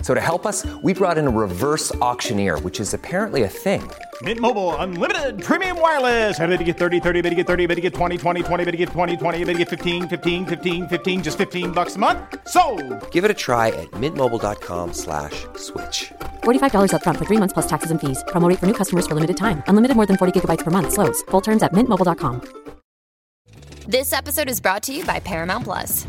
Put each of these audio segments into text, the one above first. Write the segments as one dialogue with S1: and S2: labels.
S1: So to help us, we brought in a reverse auctioneer, which is apparently a thing.
S2: Mint Mobile unlimited premium wireless. Ready to get 30, 30, bit to get 30, bit to get 20, 20, 20, bit to get 20, 20, bit to get 15, 15, 15, 15 just 15 bucks a month. So,
S1: Give it a try at mintmobile.com slash switch.
S3: $45 upfront for three months plus taxes and fees. Promo rate for new customers for limited time. Unlimited more than 40 gigabytes per month. Slows. Full terms at mintmobile.com.
S4: This episode is brought to you by Paramount Plus.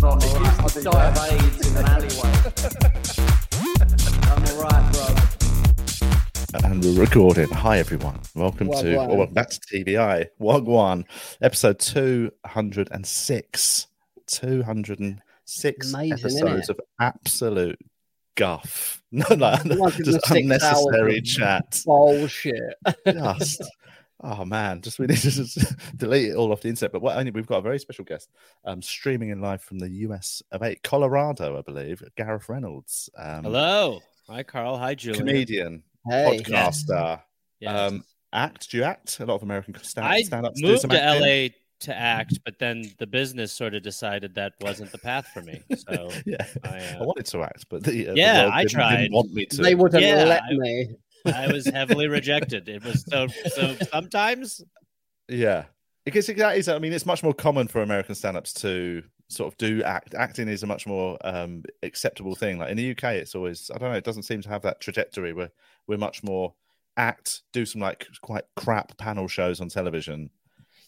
S5: die of AIDS in an alleyway. I'm alright, bro.
S6: And we're recording. Hi, everyone. Welcome to,
S5: Wagwan.
S6: or welcome back to TVI. Wagwan, episode 206. 206
S5: Amazing,
S6: episodes of absolute guff. No, no, no, just unnecessary chat.
S5: Bullshit.
S6: Just, oh man, just we need to just delete it all off the internet. But what, only we've got a very special guest um, streaming in live from the US of A, Colorado, I believe. Gareth Reynolds. Um,
S7: Hello. Hi, Carl. Hi, Julian.
S6: Comedian,
S5: Hey.
S6: podcaster.
S7: Yes.
S6: Um, act? Do you act? A lot of American stand,
S7: I
S6: stand-ups do
S7: moved
S6: some
S7: to
S6: acting.
S7: LA to act, but then the business sort of decided that wasn't the path for me. So
S6: Yeah,
S7: I,
S6: I,
S7: uh,
S6: wanted to act, but the, uh, the
S7: Yeah,
S6: world
S7: I
S6: didn't,
S7: tried.
S6: Didn't want me to.
S5: They wouldn't
S7: Yeah,
S5: let
S7: I-
S5: me.
S7: I was heavily rejected. It was so so sometimes
S6: Yeah, because that is. I mean, it's much more common for American stand-ups to sort of do act. Acting is a much more um, acceptable thing. Like in the UK, it's always. I don't know. It doesn't seem to have that trajectory where we're much more act, do some like quite crap panel shows on television,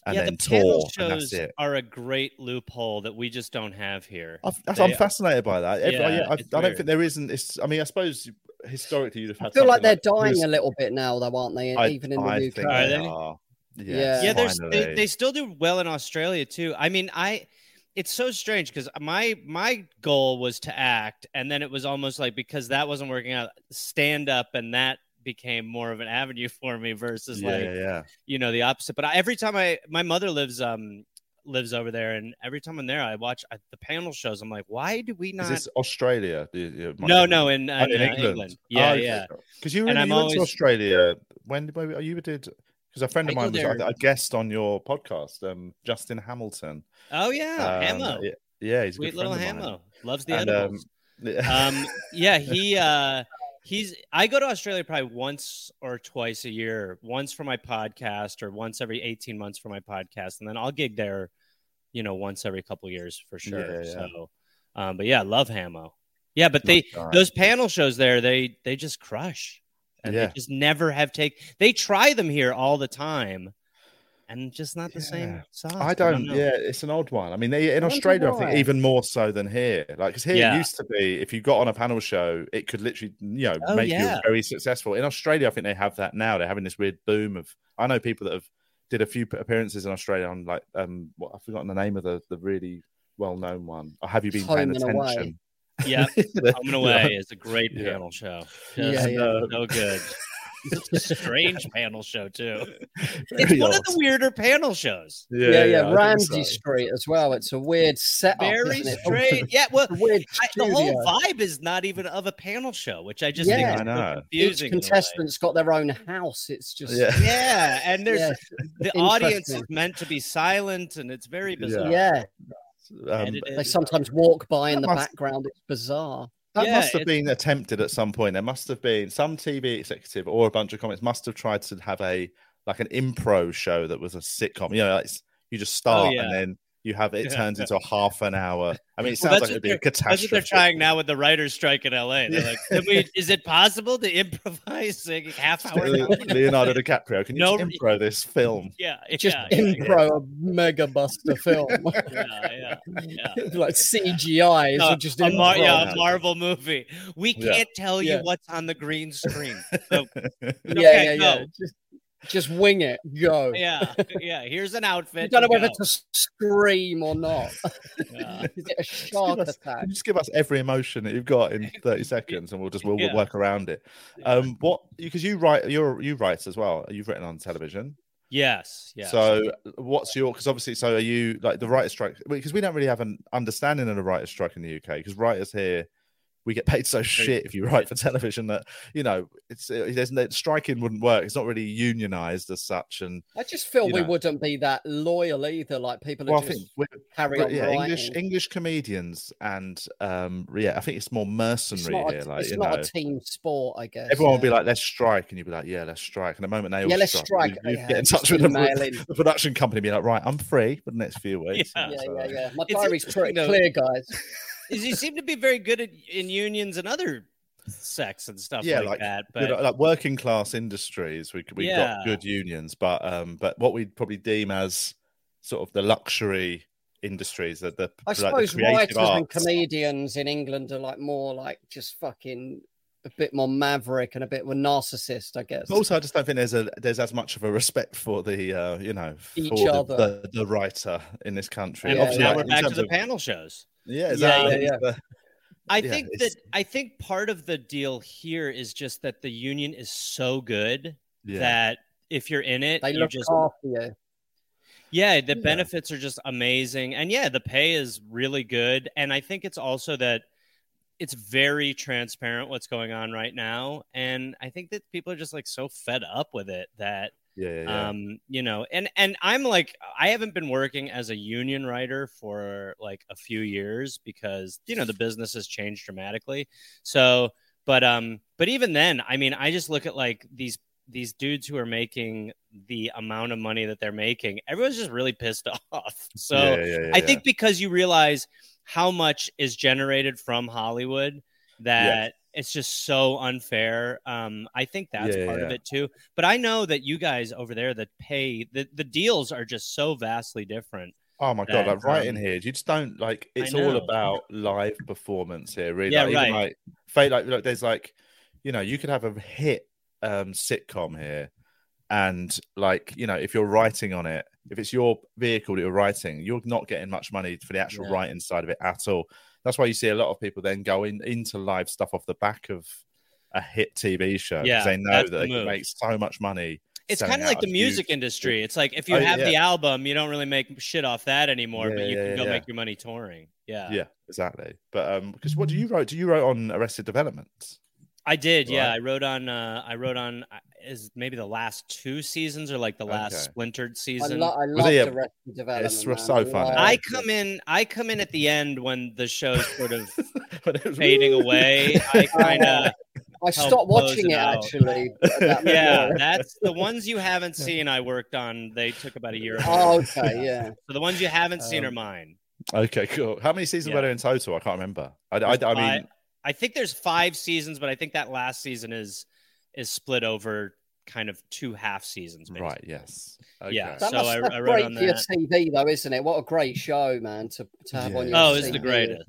S6: and
S7: yeah,
S6: then
S7: the panel
S6: tour, and that's
S7: shows are a great loophole that we just don't have here.
S6: I've, I'm fascinated by that. Every-
S7: Yeah,
S6: yeah, I, I don't think there isn't. I mean, I suppose historically you'd have had.
S5: I feel like they're dying
S6: Who's-
S5: a little bit now, though, aren't they?
S6: I-
S5: Even in the
S6: I
S5: UK.
S6: think
S7: Are
S6: they
S7: they?
S6: are.
S5: Yeah.
S6: Yes,
S7: yeah, there's they, they still do well in Australia too. I mean, I it's so strange because my my goal was to act, and then it was almost like because that wasn't working out, stand up, and that became more of an avenue for me versus
S6: yeah,
S7: like
S6: yeah, yeah.
S7: you know the opposite. But I, every time I my mother lives um lives over there, and every time I'm there, I watch uh, the panel shows. I'm like, why do we
S6: Is
S7: not?
S6: this Australia? The- the- my-
S7: No, no, in,
S6: Oh,
S7: in, uh, England.
S6: Oh,
S7: Yeah,
S6: okay.
S7: yeah.
S6: Because you, were, you went
S7: always-
S6: to Australia when when you did? Because a friend of
S7: I
S6: mine was
S7: there-
S6: guest on your podcast, um, Justin Hamilton.
S7: Oh yeah,
S6: Um,
S7: Hamo.
S6: Yeah, yeah, he's a
S7: Sweet little. Hamo. Loves the
S6: And, um,
S7: edibles.
S6: yeah.
S7: um yeah he uh he's i go to australia probably once or twice a year once for my podcast or once every 18 months for my podcast and then i'll gig there you know once every couple years for sure
S6: Yeah, yeah.
S7: so um but yeah love hamo yeah but they those panel shows there they they just crush and
S6: Yeah.
S7: they just never have take they try them here all the time and just not the
S6: Yeah.
S7: same sauce.
S6: I don't.
S7: know.
S6: yeah, it's an odd one. I mean, they, in
S5: wonder
S6: Australia, I think even more so than here. Like, because here
S7: Yeah.
S6: it used to be, if you got on a panel show, it could literally, you know,
S7: Oh,
S6: make
S7: yeah.
S6: you very successful. In Australia, I think they have that now. They're having this weird boom of. I know people that have did a few appearances in Australia on like um, what I've forgotten the name of the the really well known one. Or have you been
S5: Home
S6: paying
S5: and Away.
S6: attention?
S7: yeah home and away is a great
S6: Yeah.
S7: panel show
S5: Yeah,
S7: Just
S5: yeah.
S7: so good It's a strange panel show too. It's
S6: Very
S7: one
S6: odd.
S7: of the weirder panel shows.
S5: Yeah, yeah.
S6: I think
S5: Ramsay
S6: so.
S5: Street as well. It's a weird setup.
S7: Very
S5: isn't
S7: strange. Yeah, well,
S5: weird
S7: I, the whole vibe is not even of a panel show, which I just
S5: Yeah.
S7: think
S6: I
S7: is so
S6: know.
S5: Each
S7: confusing. in
S5: contestant's got their own house. It's just
S6: Yeah.
S7: Yeah, and there's
S5: Yeah.
S7: the audience is meant to be silent, and it's very bizarre.
S5: yeah.
S6: Um,
S5: They sometimes walk by in the
S6: must-
S5: background. It's bizarre.
S6: That
S7: Yeah,
S6: must have
S7: it's-
S6: been attempted at some point. There must have been some TV executive or a bunch of comics must have tried to have a like an improv show that was a sitcom. You know, like, you just oh, start
S7: Oh, yeah.
S6: and then you have it turns into a half an hour. I mean, it sounds
S7: that's
S6: like it'd be a
S7: they're- That's what
S6: catastrophe.
S7: they're trying now with the writers' strike in LA. They're like, we, is it possible to improvise a half an
S6: hour? Leonardo DiCaprio, can you
S7: No-
S6: just intro this film?
S7: Yeah, it's
S8: Just
S7: yeah, yeah,
S8: impro a mega buster film.
S7: yeah, yeah, yeah.
S8: like CGI is
S7: No,
S8: just
S7: a Mar- yeah, a Marvel movie. We can't tell you
S8: Yeah.
S7: what's on the green screen. So,
S8: yeah,
S7: okay,
S8: yeah,
S7: go.
S8: yeah. Just, just wing it. Go.
S7: yeah, yeah. Here's an outfit.
S8: You don't know
S7: to
S8: whether
S7: go.
S8: to scream or not.
S7: Yeah.
S8: Is it a
S6: Just give
S8: shark
S6: us-
S8: attack?
S6: can just give us every emotion that you've got in 30 seconds and we'll just we'll, we'll
S7: Yeah.
S6: work around it. Um what because you write you're you write as well. You've written on television.
S7: Yes, yes.
S6: So what's your because obviously so are you like the writer strike because we don't really have an understanding of the writer strike in the UK because writers here we get paid so shit if you write for television that you know it's uh, there's no striking wouldn't work. It's not really unionized as such and
S8: I just feel we
S6: know.
S8: wouldn't be that loyal either. Like people
S6: well,
S8: are
S6: I
S8: just
S6: think
S8: carry on
S6: yeah. English English comedians and um yeah, I think it's more
S8: It's
S6: mercenary
S8: not,
S6: here.
S8: a,
S6: Like
S8: it's not
S6: know,
S8: a team sport, I guess.
S6: everyone
S8: yeah.
S6: will be like, "Let's strike," and you'd be like, "Yeah, let's strike." And the moment they all
S8: Yeah, let's
S6: strike,
S8: strike.
S6: you,
S8: Yeah,
S6: get in touch with the, the production company, be like, "Right, I'm free for the next few weeks."
S7: Yeah.
S8: Yeah,
S6: so,
S8: yeah, yeah. My
S7: It's
S8: diary's pretty clear, guys.
S7: is you seem to be very good at, in unions and other sex and stuff
S6: Yeah,
S7: like,
S6: like,
S7: that.
S6: Good,
S7: But
S6: like working class industries, we we've
S7: Yeah.
S6: got good unions, but um, but what we'd probably deem as sort of the luxury industries, that the
S8: I
S6: like
S8: suppose
S6: creative
S8: writers and comedians in England are like more like just fucking a bit more maverick and a bit of a narcissist, I guess.
S6: But also, I just don't think there's a there's as much of a respect for the uh, you know
S8: Each
S6: for the,
S8: other.
S6: the, the writer in this country.
S7: and
S8: Yeah,
S6: Obviously,
S7: now
S6: like,
S7: we're back to the
S6: of-
S7: panel shows.
S6: Yeah,
S8: Yeah,
S6: exactly.
S8: yeah, yeah.
S6: The-
S7: I
S6: Yeah,
S7: think
S6: it's-
S7: that I think part of the deal here is just that the union is so good
S6: yeah.
S7: that if you're in it,
S8: they
S7: you
S8: look
S7: just
S8: after eh? you.
S7: yeah, the
S6: Yeah.
S7: benefits are just amazing, and yeah, the pay is really good. And I think it's also that it's very transparent what's going on right now, and I think that people are just like so fed up with it that
S6: yeah, yeah, yeah.
S7: um you know and and i'm like i haven't been working as a union writer for like a few years because you know the business has changed dramatically. So but um but even then i mean i just look at like these these dudes who are making the amount of money that they're making everyone's just really pissed off. So
S6: Yeah, yeah, yeah,
S7: i think because you realize how much is generated from hollywood that it's just so unfair um i think that's
S6: Yeah,
S7: part of it too but i know that you guys over there that pay the, the deals are just so vastly different
S6: Oh my god!
S7: that,
S6: Like right in
S7: um,
S6: here, you just don't like. It's all about live performance here, really.
S7: Yeah,
S6: like, even,
S7: right.
S6: like, fate, like, like, there's like, you know, you could have a hit um sitcom here, and like, you know, if you're writing on it, if it's your vehicle that you're writing, you're not getting much money for the actual
S7: Yeah.
S6: writing side of it at all. That's why you see a lot of people then go in, into live stuff off the back of a hit TV show because
S7: Yeah,
S6: they know that
S7: the
S6: they can make so much money.
S7: it's kind of like the music
S6: huge-
S7: industry it's like if you
S6: Oh,
S7: have the album you don't really make shit off that anymore but you
S6: yeah,
S7: can go
S6: yeah.
S7: make your money touring yeah
S6: Yeah, exactly. But um, because what do you write? Do you write on Arrested Development?
S7: I did yeah i wrote on uh i wrote on uh, is maybe the last two seasons or like the last
S6: Okay.
S7: splintered
S8: I,
S7: season
S8: lo- I
S6: Was
S8: love
S6: it a-
S8: the Arrested Development.
S6: it's
S8: man.
S6: so funny.
S8: love
S7: I come in. I come in at the end when the show's sort of
S6: But
S7: fading away. I kind of
S8: I
S7: help
S8: stopped watching
S7: it
S8: it
S7: out.
S8: actually. about
S7: yeah.
S8: before.
S7: That's the ones you haven't seen. I worked on. They took about a year.
S8: Oh, okay, yeah.
S7: So the ones you haven't seen
S6: Um,
S7: are mine.
S6: Okay, cool. How many seasons
S7: Yeah.
S6: were there in total? I can't remember. I, I, I mean,
S7: I, I think there's five seasons, but I think that last season is is split over kind of two half seasons. Basically.
S6: right, yes. Okay.
S7: Yeah.
S8: That
S7: So
S8: must,
S7: I- I wrote
S8: great
S7: on
S8: for your. TV, though, isn't it? What a great show, man, to, to have on
S6: Yeah.
S8: your
S7: Oh, it's the greatest.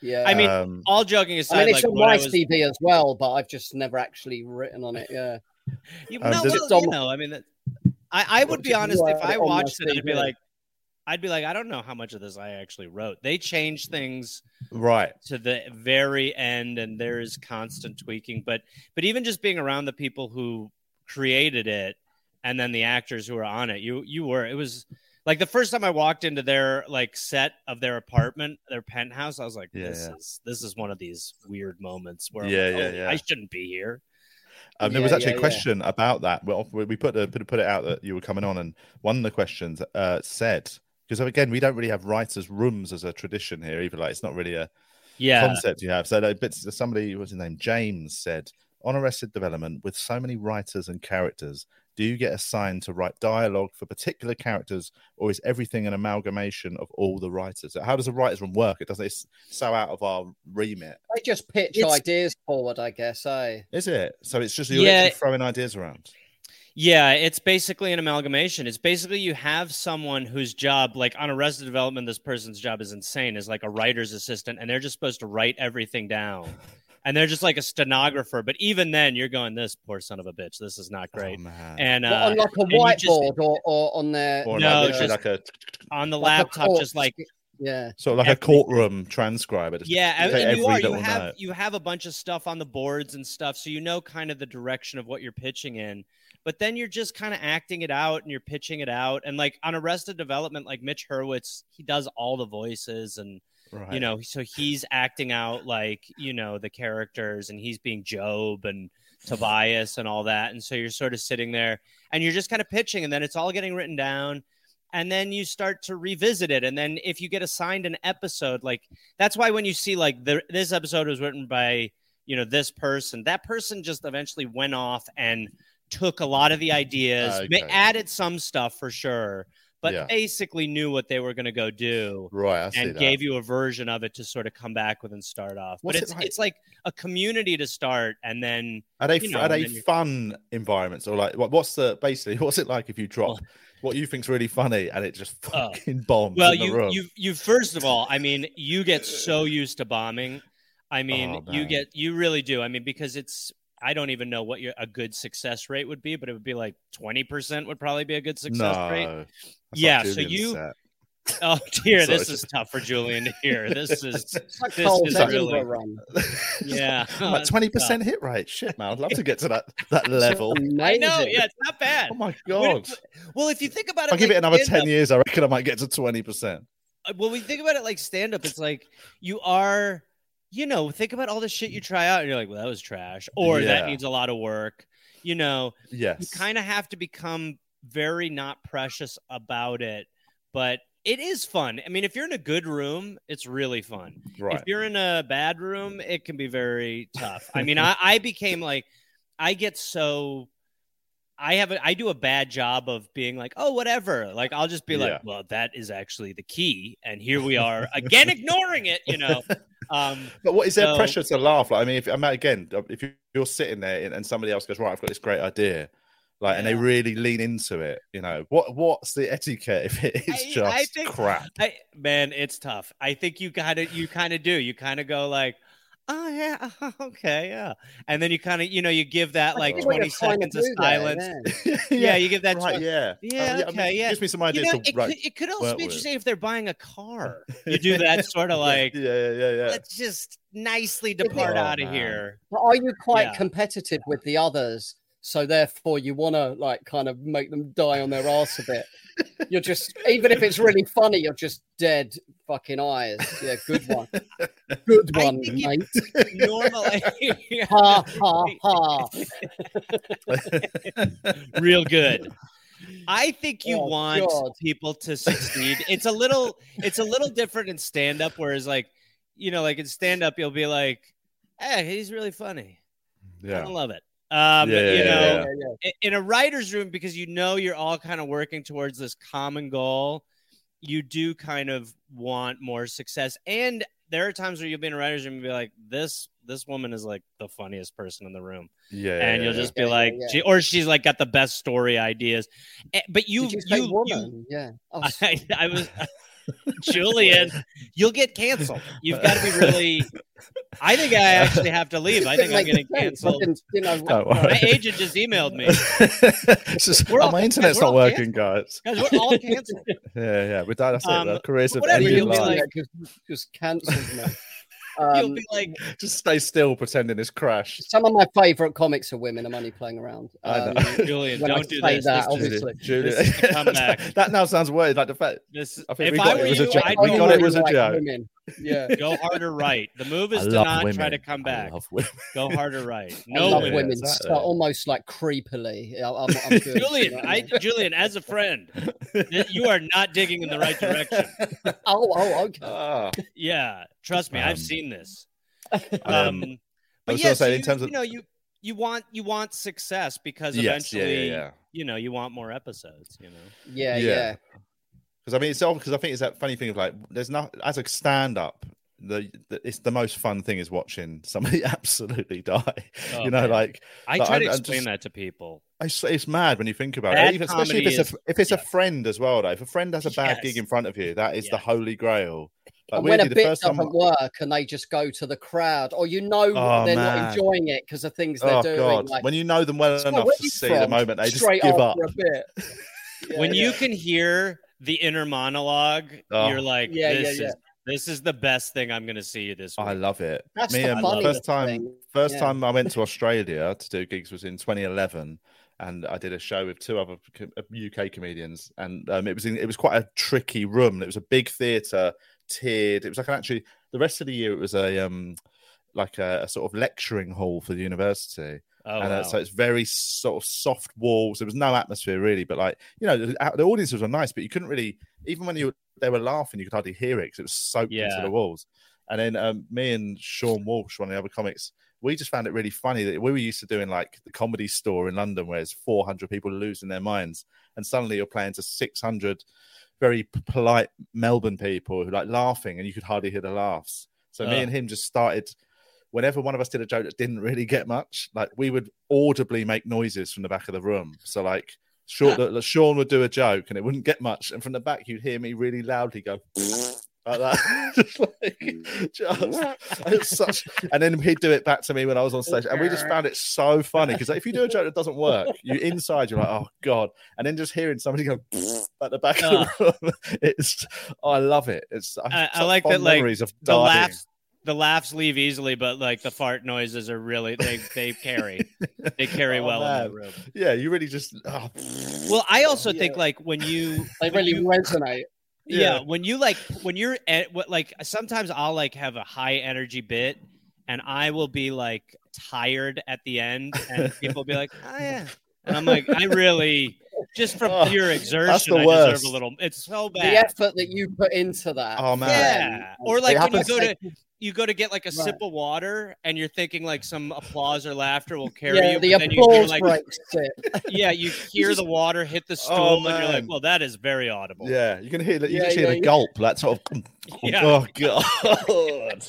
S8: Yeah.
S7: I mean,
S6: Um,
S7: all joking aside,
S8: I mean, it's
S7: like
S8: on my
S7: was,
S8: TV as well, but I've just never actually written on it. Yeah.
S7: You,
S6: Um,
S7: no, well,
S8: it-
S7: you know, I mean, I, I would be honest. If I
S8: it on my
S7: watched it, I'd be like, I'd be like, I don't know how much of this I actually wrote. They changed things
S6: right.
S7: to the very end, and there is constant tweaking. But but even just being around the people who created it, and then the actors who were on it, you you were. It was like the first time I walked into their like set of their apartment, their penthouse. I was like, this
S6: yeah.
S7: is this is one of these weird moments where I'm
S6: Yeah,
S7: like,
S6: yeah,
S7: "Holy,
S6: yeah.
S7: I shouldn't be here.
S6: Um, there
S8: Yeah,
S6: was actually
S8: yeah,
S6: a
S8: yeah.
S6: question about that. Well, we we put, the, put put it out that you were coming on, and one of the questions uh, said because again, we don't really have writers' rooms as a tradition here either. Like, it's not really a
S7: Yeah,
S6: concept you have. So, like, but somebody, what's his name, James said on Arrested Development, with so many writers and characters, Do you get assigned to write dialogue for particular characters, or is everything an amalgamation of all the writers? How does a writer's room work? It doesn't. It's so out of our remit.
S8: They just pitch
S7: It's-
S8: ideas forward, I guess. Eh?
S6: Is it? So it's just you're
S7: Yeah.
S6: throwing ideas around.
S7: Yeah, it's basically an amalgamation. It's basically you have someone whose job, like on Arrested Development, this person's job is insane, is like a writer's assistant, and they're just supposed to write everything down. And they're just like a stenographer. But even then, you're going, this poor son of a bitch. This is not great.
S6: Oh,
S7: and uh,
S8: on like a
S7: and you just-
S8: whiteboard or, or on their
S6: or
S7: No,
S6: like,
S7: just-
S6: like a
S7: on the
S8: like
S7: laptop,
S8: court-
S7: just like
S8: yeah.
S6: so of like a courtroom transcriber. Just
S7: yeah, and, you are. You have
S6: note.
S7: you have a bunch of stuff on the boards and stuff, so you know kind of the direction of what you're pitching in. But then you're just kind of acting it out and you're pitching it out. And like on Arrested Development, like Mitch Hurwitz, he does all the voices and
S6: Right.
S7: you know, so he's acting out like you know the characters, and he's being Gob and Tobias and all that. And so you're sort of sitting there and you're just kind of pitching, and then it's all getting written down. And then you start to revisit it. And then if you get assigned an episode, like that's why when you see like the, this episode was written by, you know, this person, that person just eventually went off and took a lot of the ideas,
S6: Okay.
S7: added some stuff for sure, but
S6: Yeah.
S7: basically knew what they were going to go do
S6: right.
S7: And
S6: that.
S7: gave you a version of it to sort of come back with and start off.
S6: What's
S7: but
S6: it
S7: it's
S6: like?
S7: it's like a community to start, and then
S6: Are they
S7: you know,
S6: are they fun environments or like what's the basically what's it like if you drop
S7: Well-
S6: what you think's really funny and it just
S7: Oh.
S6: fucking bombs
S7: well,
S6: in the
S7: you you you first of all, I mean, you get so used to bombing. I mean,
S6: Oh,
S7: you get you really do. I mean, because it's I don't even know what your a good success rate would be, but it would be like twenty percent would probably be a good success
S6: no,
S7: rate. Yeah,
S6: like
S7: so you- Oh dear, this is tough for Julian to hear. This is
S8: It's like
S7: This is really-
S8: run.
S7: yeah,
S6: like
S7: that's
S6: twenty percent hit rate. Shit, man, I'd love to get to that that level.
S7: I know. Yeah, it's not bad.
S6: Oh my god!
S7: Well, if you think about it,
S6: I'll give
S7: like
S6: it another ten years. I reckon I might get to twenty percent.
S7: uh, well, we think about it like stand up. It's like you are, you know, think about all the shit you mm. try out, and you're like, well, that was trash, or
S6: Yeah.
S7: that needs a lot of work. You know,
S6: yes.
S7: you kind of have to become very not precious about it, but it is fun. I mean, if you're in a good room, it's really fun.
S6: right.
S7: If you're in a bad room, it can be very tough. I mean, I, I became like, I get so. I have a, I do a bad job of being like, oh, whatever. Like, I'll just be
S6: Yeah.
S7: like, well, that is actually the key, and here we are again, ignoring it. You know, um,
S6: But what is there
S7: So-
S6: pressure to laugh? Like, I mean, if I mean, again, if you- you're sitting there and- somebody else goes, "Right, I've got this great idea," like, and they really lean into it, you know, what what's the etiquette if it is
S7: I-
S6: just
S7: I think-
S6: crap?
S7: I, man, it's tough. I think you gotta you kind of do. You kind of go like, oh yeah, okay, yeah, and then you kind of you know you give that like twenty
S8: you're trying to
S7: seconds of silence.
S8: yeah.
S7: Yeah, you give that
S6: right,
S7: twen- uh,
S6: yeah,
S7: Yeah,
S6: Oh, I
S7: okay,
S6: mean,
S7: yeah.
S6: Gives me some
S7: You
S6: ideas
S7: know,
S6: to
S7: it,
S6: write.
S7: could, it could also be interesting if they're buying a car. You do that sort of like,
S6: yeah, yeah, yeah, yeah.
S7: let's just nicely depart
S6: Oh,
S7: out of
S6: man.
S7: here.
S8: But are you quite
S7: Yeah.
S8: competitive with the others? So therefore, you want to like kind of make them die on their ass a bit. You're just even if it's really funny, you're just dead fucking eyes. Yeah, good one, good
S7: I
S8: one,
S7: think
S8: mate.
S7: Normally,
S8: Ha ha ha.
S7: real good. I think you
S8: Oh,
S7: want
S8: God.
S7: people to succeed. It's a little it's a little different in stand up whereas like you know like in stand up you'll be like hey he's really funny. I
S6: yeah.
S7: don't love it. Um
S6: Yeah,
S7: you
S6: yeah,
S7: know
S6: yeah.
S8: Yeah, yeah.
S7: in a writer's room because you know you're all kind of working towards this common goal you do kind of want more success and there are times where you'll be in a writer's room and be like this this woman is like the funniest person in the room
S6: Yeah,
S7: and you'll
S6: yeah.
S7: just
S8: Yeah,
S7: be
S8: yeah,
S7: like
S8: yeah.
S7: She, or she's like got the best story ideas Eh, but you
S8: Did you say
S7: you, you
S8: yeah. Oh,
S7: I, I was Julian, you'll get canceled. You've got to be really. I think I actually have to leave. I think I'm
S8: Makes
S7: getting
S8: sense. I
S7: canceled.
S8: didn't- you know,
S6: Don't.
S7: My agent just emailed me.
S6: just,
S7: We're
S6: oh,
S7: all-
S6: my internet's
S7: we're
S6: not working, guys.
S7: Guys, we're all canceled.
S6: Yeah, yeah. But that's
S7: Um,
S6: it. The careers of
S7: whatever,
S6: ended
S7: you'll be
S6: life.
S7: like-
S8: just, just cancelled me.
S7: You'll
S8: Um,
S7: be like,
S6: Just stay still, pretending it's crashed.
S8: some of my favourite comics are women. I'm only playing around.
S6: I know.
S8: Um,
S7: Julian, don't do
S8: say
S7: this.
S8: that,
S7: This
S8: obviously.
S6: Julian,
S7: This is
S6: that now sounds weird. Like the fact
S7: this,
S6: I think
S7: if
S6: we
S7: I
S6: got it.
S7: were
S6: It was a
S7: you,
S6: joke.
S7: I'd
S6: We
S7: go,
S6: got it was a
S8: like
S6: joke.
S8: women. Yeah.
S7: go harder right. The move is
S6: I
S7: to not
S6: women.
S7: try to come
S6: I
S7: back.
S6: love women.
S7: Go harder right.
S8: I
S7: No
S8: love
S7: women.
S8: women,
S6: exactly.
S8: almost like creepily. I'm, I'm good, you
S7: Julian,
S8: know
S7: I. Julian, as a friend, you are not digging in the right direction.
S8: oh, oh, okay.
S6: Ah,
S7: Yeah, trust me,
S6: Um,
S7: I've seen this.
S6: um,
S7: Um, but
S6: was
S7: yeah, so
S6: say, in
S7: you,
S6: terms of-
S7: you know, you you want you want success because
S6: Yes, yeah, yeah,
S7: eventually
S6: yeah.
S7: you know you want more episodes. You know.
S8: Yeah,
S6: Yeah.
S8: yeah.
S6: because I mean it's because I think it's that funny thing of like there's not as a stand up. The, the it's the most fun thing is watching somebody absolutely die.
S7: Oh,
S6: you know,
S7: man.
S6: like
S7: I
S6: like,
S7: try to
S6: I'm- I'm
S7: explain
S6: just-
S7: that to people.
S6: It's, it's mad when you think about
S7: Bad
S6: it, Even, especially if it's
S7: is-
S6: a if it's a friend as well. Though, if a friend has a bad
S7: Yes.
S6: gig in front of you, that is the holy grail. Like,
S8: and when a
S6: weirdly, the
S8: bit doesn't work and they just go to the crowd, or you know
S6: Oh,
S8: they're
S6: man.
S8: not enjoying it because of things they're
S6: oh
S8: doing.
S6: god,
S8: like,
S6: when you know them well enough to
S8: you
S6: see the moment they just give up.
S8: after a bit. Yeah,
S7: when you can hear the inner monologue,
S6: Oh.
S7: you're like,
S8: Yeah, yeah,
S7: this
S8: yeah.
S7: is this is the best thing I'm gonna see you this week.
S6: I love it.
S8: That's
S6: Me
S8: the
S6: and the first time,
S8: thing.
S6: first
S8: Yeah.
S6: time I went to Australia to do gigs was in 2011, and I did a show with two other uh, UK comedians, and um, it was in, it was quite a tricky room. It was a big theatre, tiered. It was like an actually the rest of the year it was a um like a, a sort of lecturing hall for the university.
S7: oh,
S6: and
S7: wow.
S6: uh, so it's very sort of soft walls. There was no atmosphere really, but like you know, the, the audiences were nice, but you couldn't really even when you they were laughing, you could hardly hear it because it was soaked into the walls. And then um, me and Sean Walsh, one of the other comics, we just found it really funny that we were used to doing like the comedy store in London, where there's 400 people losing their minds, and suddenly you're playing to 600 very polite Melbourne people who like laughing, and you could hardly hear the laughs. So me
S7: ah.
S6: and him just started. Whenever one of us did a joke that didn't really get much, like we would audibly make noises from the back of the room. So like Sean, the- ah. Sean would do a joke and it wouldn't get much, and from the back you'd hear me really loudly go like that, just like just it's such. And then he'd do it back to me when I was on stage, and we just found it so funny because if you do a joke that doesn't work, you inside you're like, oh god, and then just hearing somebody go at the back of the ah. room, it's I love it. It's I,
S7: I,
S6: have
S7: I
S6: such
S7: like
S6: fond
S7: that. Like
S6: of
S7: the
S6: dying.
S7: laughs, the laughs leave easily, but like the fart noises are really they they carry they carry
S6: Oh,
S7: well in
S6: man.
S7: the room.
S6: Yeah, you really just. Oh.
S7: Well, I also think like when you
S8: They
S7: when
S8: really
S7: you-
S8: resonate.
S7: yeah.
S6: Yeah.
S7: when you like when you're at what like sometimes I'll like have a high energy bit and I will be like tired at the end and people will be like, oh yeah. And I'm like, I really just from
S6: Oh,
S7: pure
S6: that's
S7: exertion,
S6: the
S7: I deserve
S6: worst.
S7: a little. It's so bad.
S8: The effort that you put into that.
S6: Oh, man.
S7: Yeah. Or like
S6: It
S7: when you
S6: happens-
S7: go to you go to get like a
S8: Right.
S7: sip of water and you're thinking like some applause or laughter will carry
S8: Yeah,
S7: you.
S8: the
S7: but you hear,
S8: applause
S7: like,
S8: breaks it.
S7: Yeah, you hear the water hit the stool
S6: Oh,
S7: and you're like, well, that is very audible.
S6: Yeah, you can hear that. You
S8: Yeah,
S6: just hear
S8: yeah,
S6: the
S8: yeah.
S6: gulp, that sort of.
S7: Yeah.
S6: Oh god,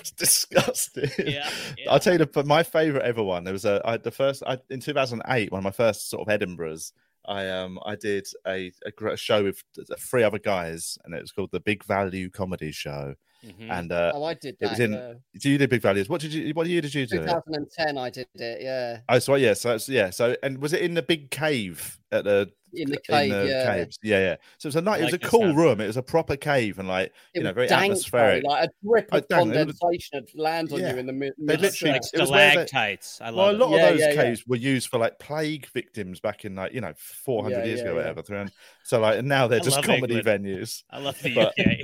S6: it's disgusting.
S7: Yeah, yeah.
S6: I'll tell you the, but my favorite ever one. There was a I, the first I, in 2008, one of my first sort of Edinburghs. I um I did a, a show with three other guys, and it was called the Big Value Comedy Show.
S7: Mhm.
S6: And uh,
S8: Oh, I did
S6: it
S8: that.
S6: was in.
S8: yeah.
S6: So you did Big Values. What did you? What year did you do it?
S8: 2010, I did it. Yeah,
S6: Oh, so yeah, so that's yeah. So and was it in the big cave at the
S8: in the cave.
S6: in the
S8: yeah,
S6: caves? Yeah, yeah. So it was a night.
S7: I
S6: it was a cool
S7: sound.
S6: room. It was a proper cave and like
S8: it
S6: you know very
S8: dank,
S6: atmospheric.
S8: Like a drip
S6: Oh,
S8: of
S6: dank, it was-
S8: condensation would land on
S6: Yeah.
S8: you in the mid.
S6: They literally-
S7: like
S6: it was they-
S7: stalactites. I
S6: Well, a lot
S7: it.
S8: Yeah,
S6: of those
S8: yeah, yeah.
S6: caves were used for like plague victims back in like you know 400
S8: Yeah,
S6: years
S8: yeah,
S6: ago,
S8: yeah.
S6: whatever. 300 So like, and now they're
S7: I
S6: just comedy
S7: England.
S6: venues.
S7: I love the
S6: But-
S7: UK.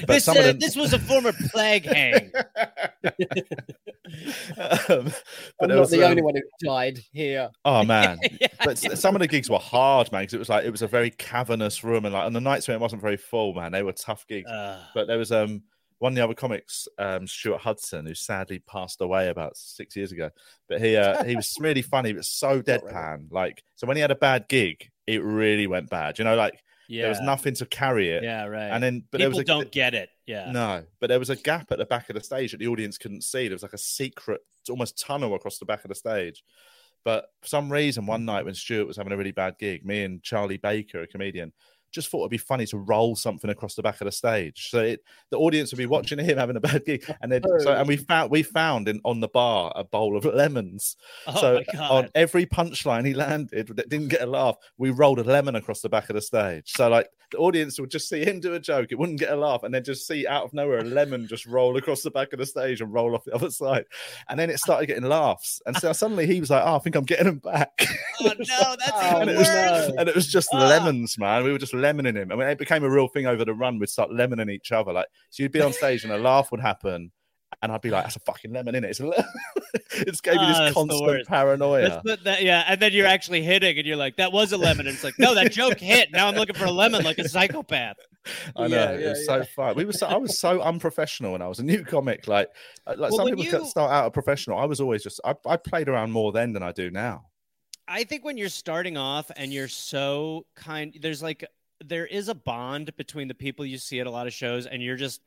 S6: but
S7: this,
S6: some of
S7: uh,
S6: them-
S7: this was a former plague hang.
S6: um,
S8: I'm
S6: but
S8: not
S6: was,
S8: the
S6: um,
S8: only one who died here.
S6: Oh man, but some of the gigs were hard, man. Because it was like it was a very cavernous room, and like on the nights when it wasn't very full, man, they were tough gigs.
S7: Uh,
S6: But there was um one of the other comics, um, Stuart Hudson, who sadly passed away about six years ago. But he uh, he was really funny, but so deadpan. Like so, when he had a bad gig, it really went bad. You know, like
S7: yeah,
S6: there was nothing to carry it.
S7: yeah, right.
S6: And then, but
S7: people
S6: there was a,
S7: don't get it. Yeah,
S6: no, but there was a gap at the back of the stage that the audience couldn't see. There was like a secret, almost tunnel across the back of the stage. But for some reason, one mm. night when Stuart was having a really bad gig, me and Charlie Baker, a comedian, just thought it'd be funny to roll something across the back of the stage. So it, the audience would be watching him having a bad gig, and then so and we found we found in on the bar a bowl of lemons.
S7: Oh
S6: so on every punchline he landed that didn't get a laugh, we rolled a lemon across the back of the stage. So like the audience would just see him do a joke, it wouldn't get a laugh, and then just see out of nowhere a lemon just roll across the back of the stage and roll off the other side, and then it started getting laughs, and so suddenly he was like, "Oh, I think I'm getting him back."
S7: oh no, that's
S8: Oh,
S6: and, it was,
S8: no.
S6: and it was just
S7: Ah.
S6: lemons, man. We were just lemoning him. I mean, it became a real thing over the run. We'd start lemoning each other. Like, so you'd be on stage and a laugh would happen, and I'd be like, "That's a fucking lemon in it." It's a lemon. it's gave me this
S7: the
S6: constant paranoia.
S7: That- yeah, and then you're actually hitting, and you're like, "That was a lemon," and it's like, "No, that joke hit." Now I'm looking for a lemon, like a psychopath.
S6: I know
S8: Yeah,
S6: it
S8: yeah,
S6: was so
S8: yeah.
S6: fun. We were so I was so unprofessional when I was a new comic. Like uh, like
S7: Well,
S6: some people
S7: you-
S6: start out a professional. I was always just I, I played around more then than I do now.
S7: I think when you're starting off and you're so kind, there's like there is a bond between the people you see at a lot of shows, and you're just,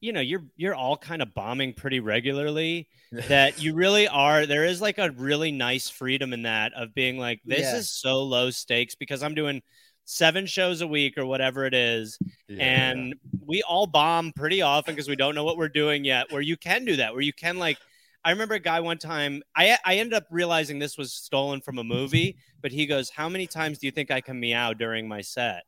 S7: you know, you're you're all kind of bombing pretty regularly. that you really are. There is like a really nice freedom in that of being like, this
S8: Yeah.
S7: is so low stakes because I'm doing seven shows a week or whatever it is,
S6: Yeah,
S7: and we all bomb pretty often because we don't know what we're doing yet. Where you can do that, where you can like. I remember a guy one time. I I ended up realizing this was stolen from a movie, but he goes, "How many times do you think I can meow during my set?"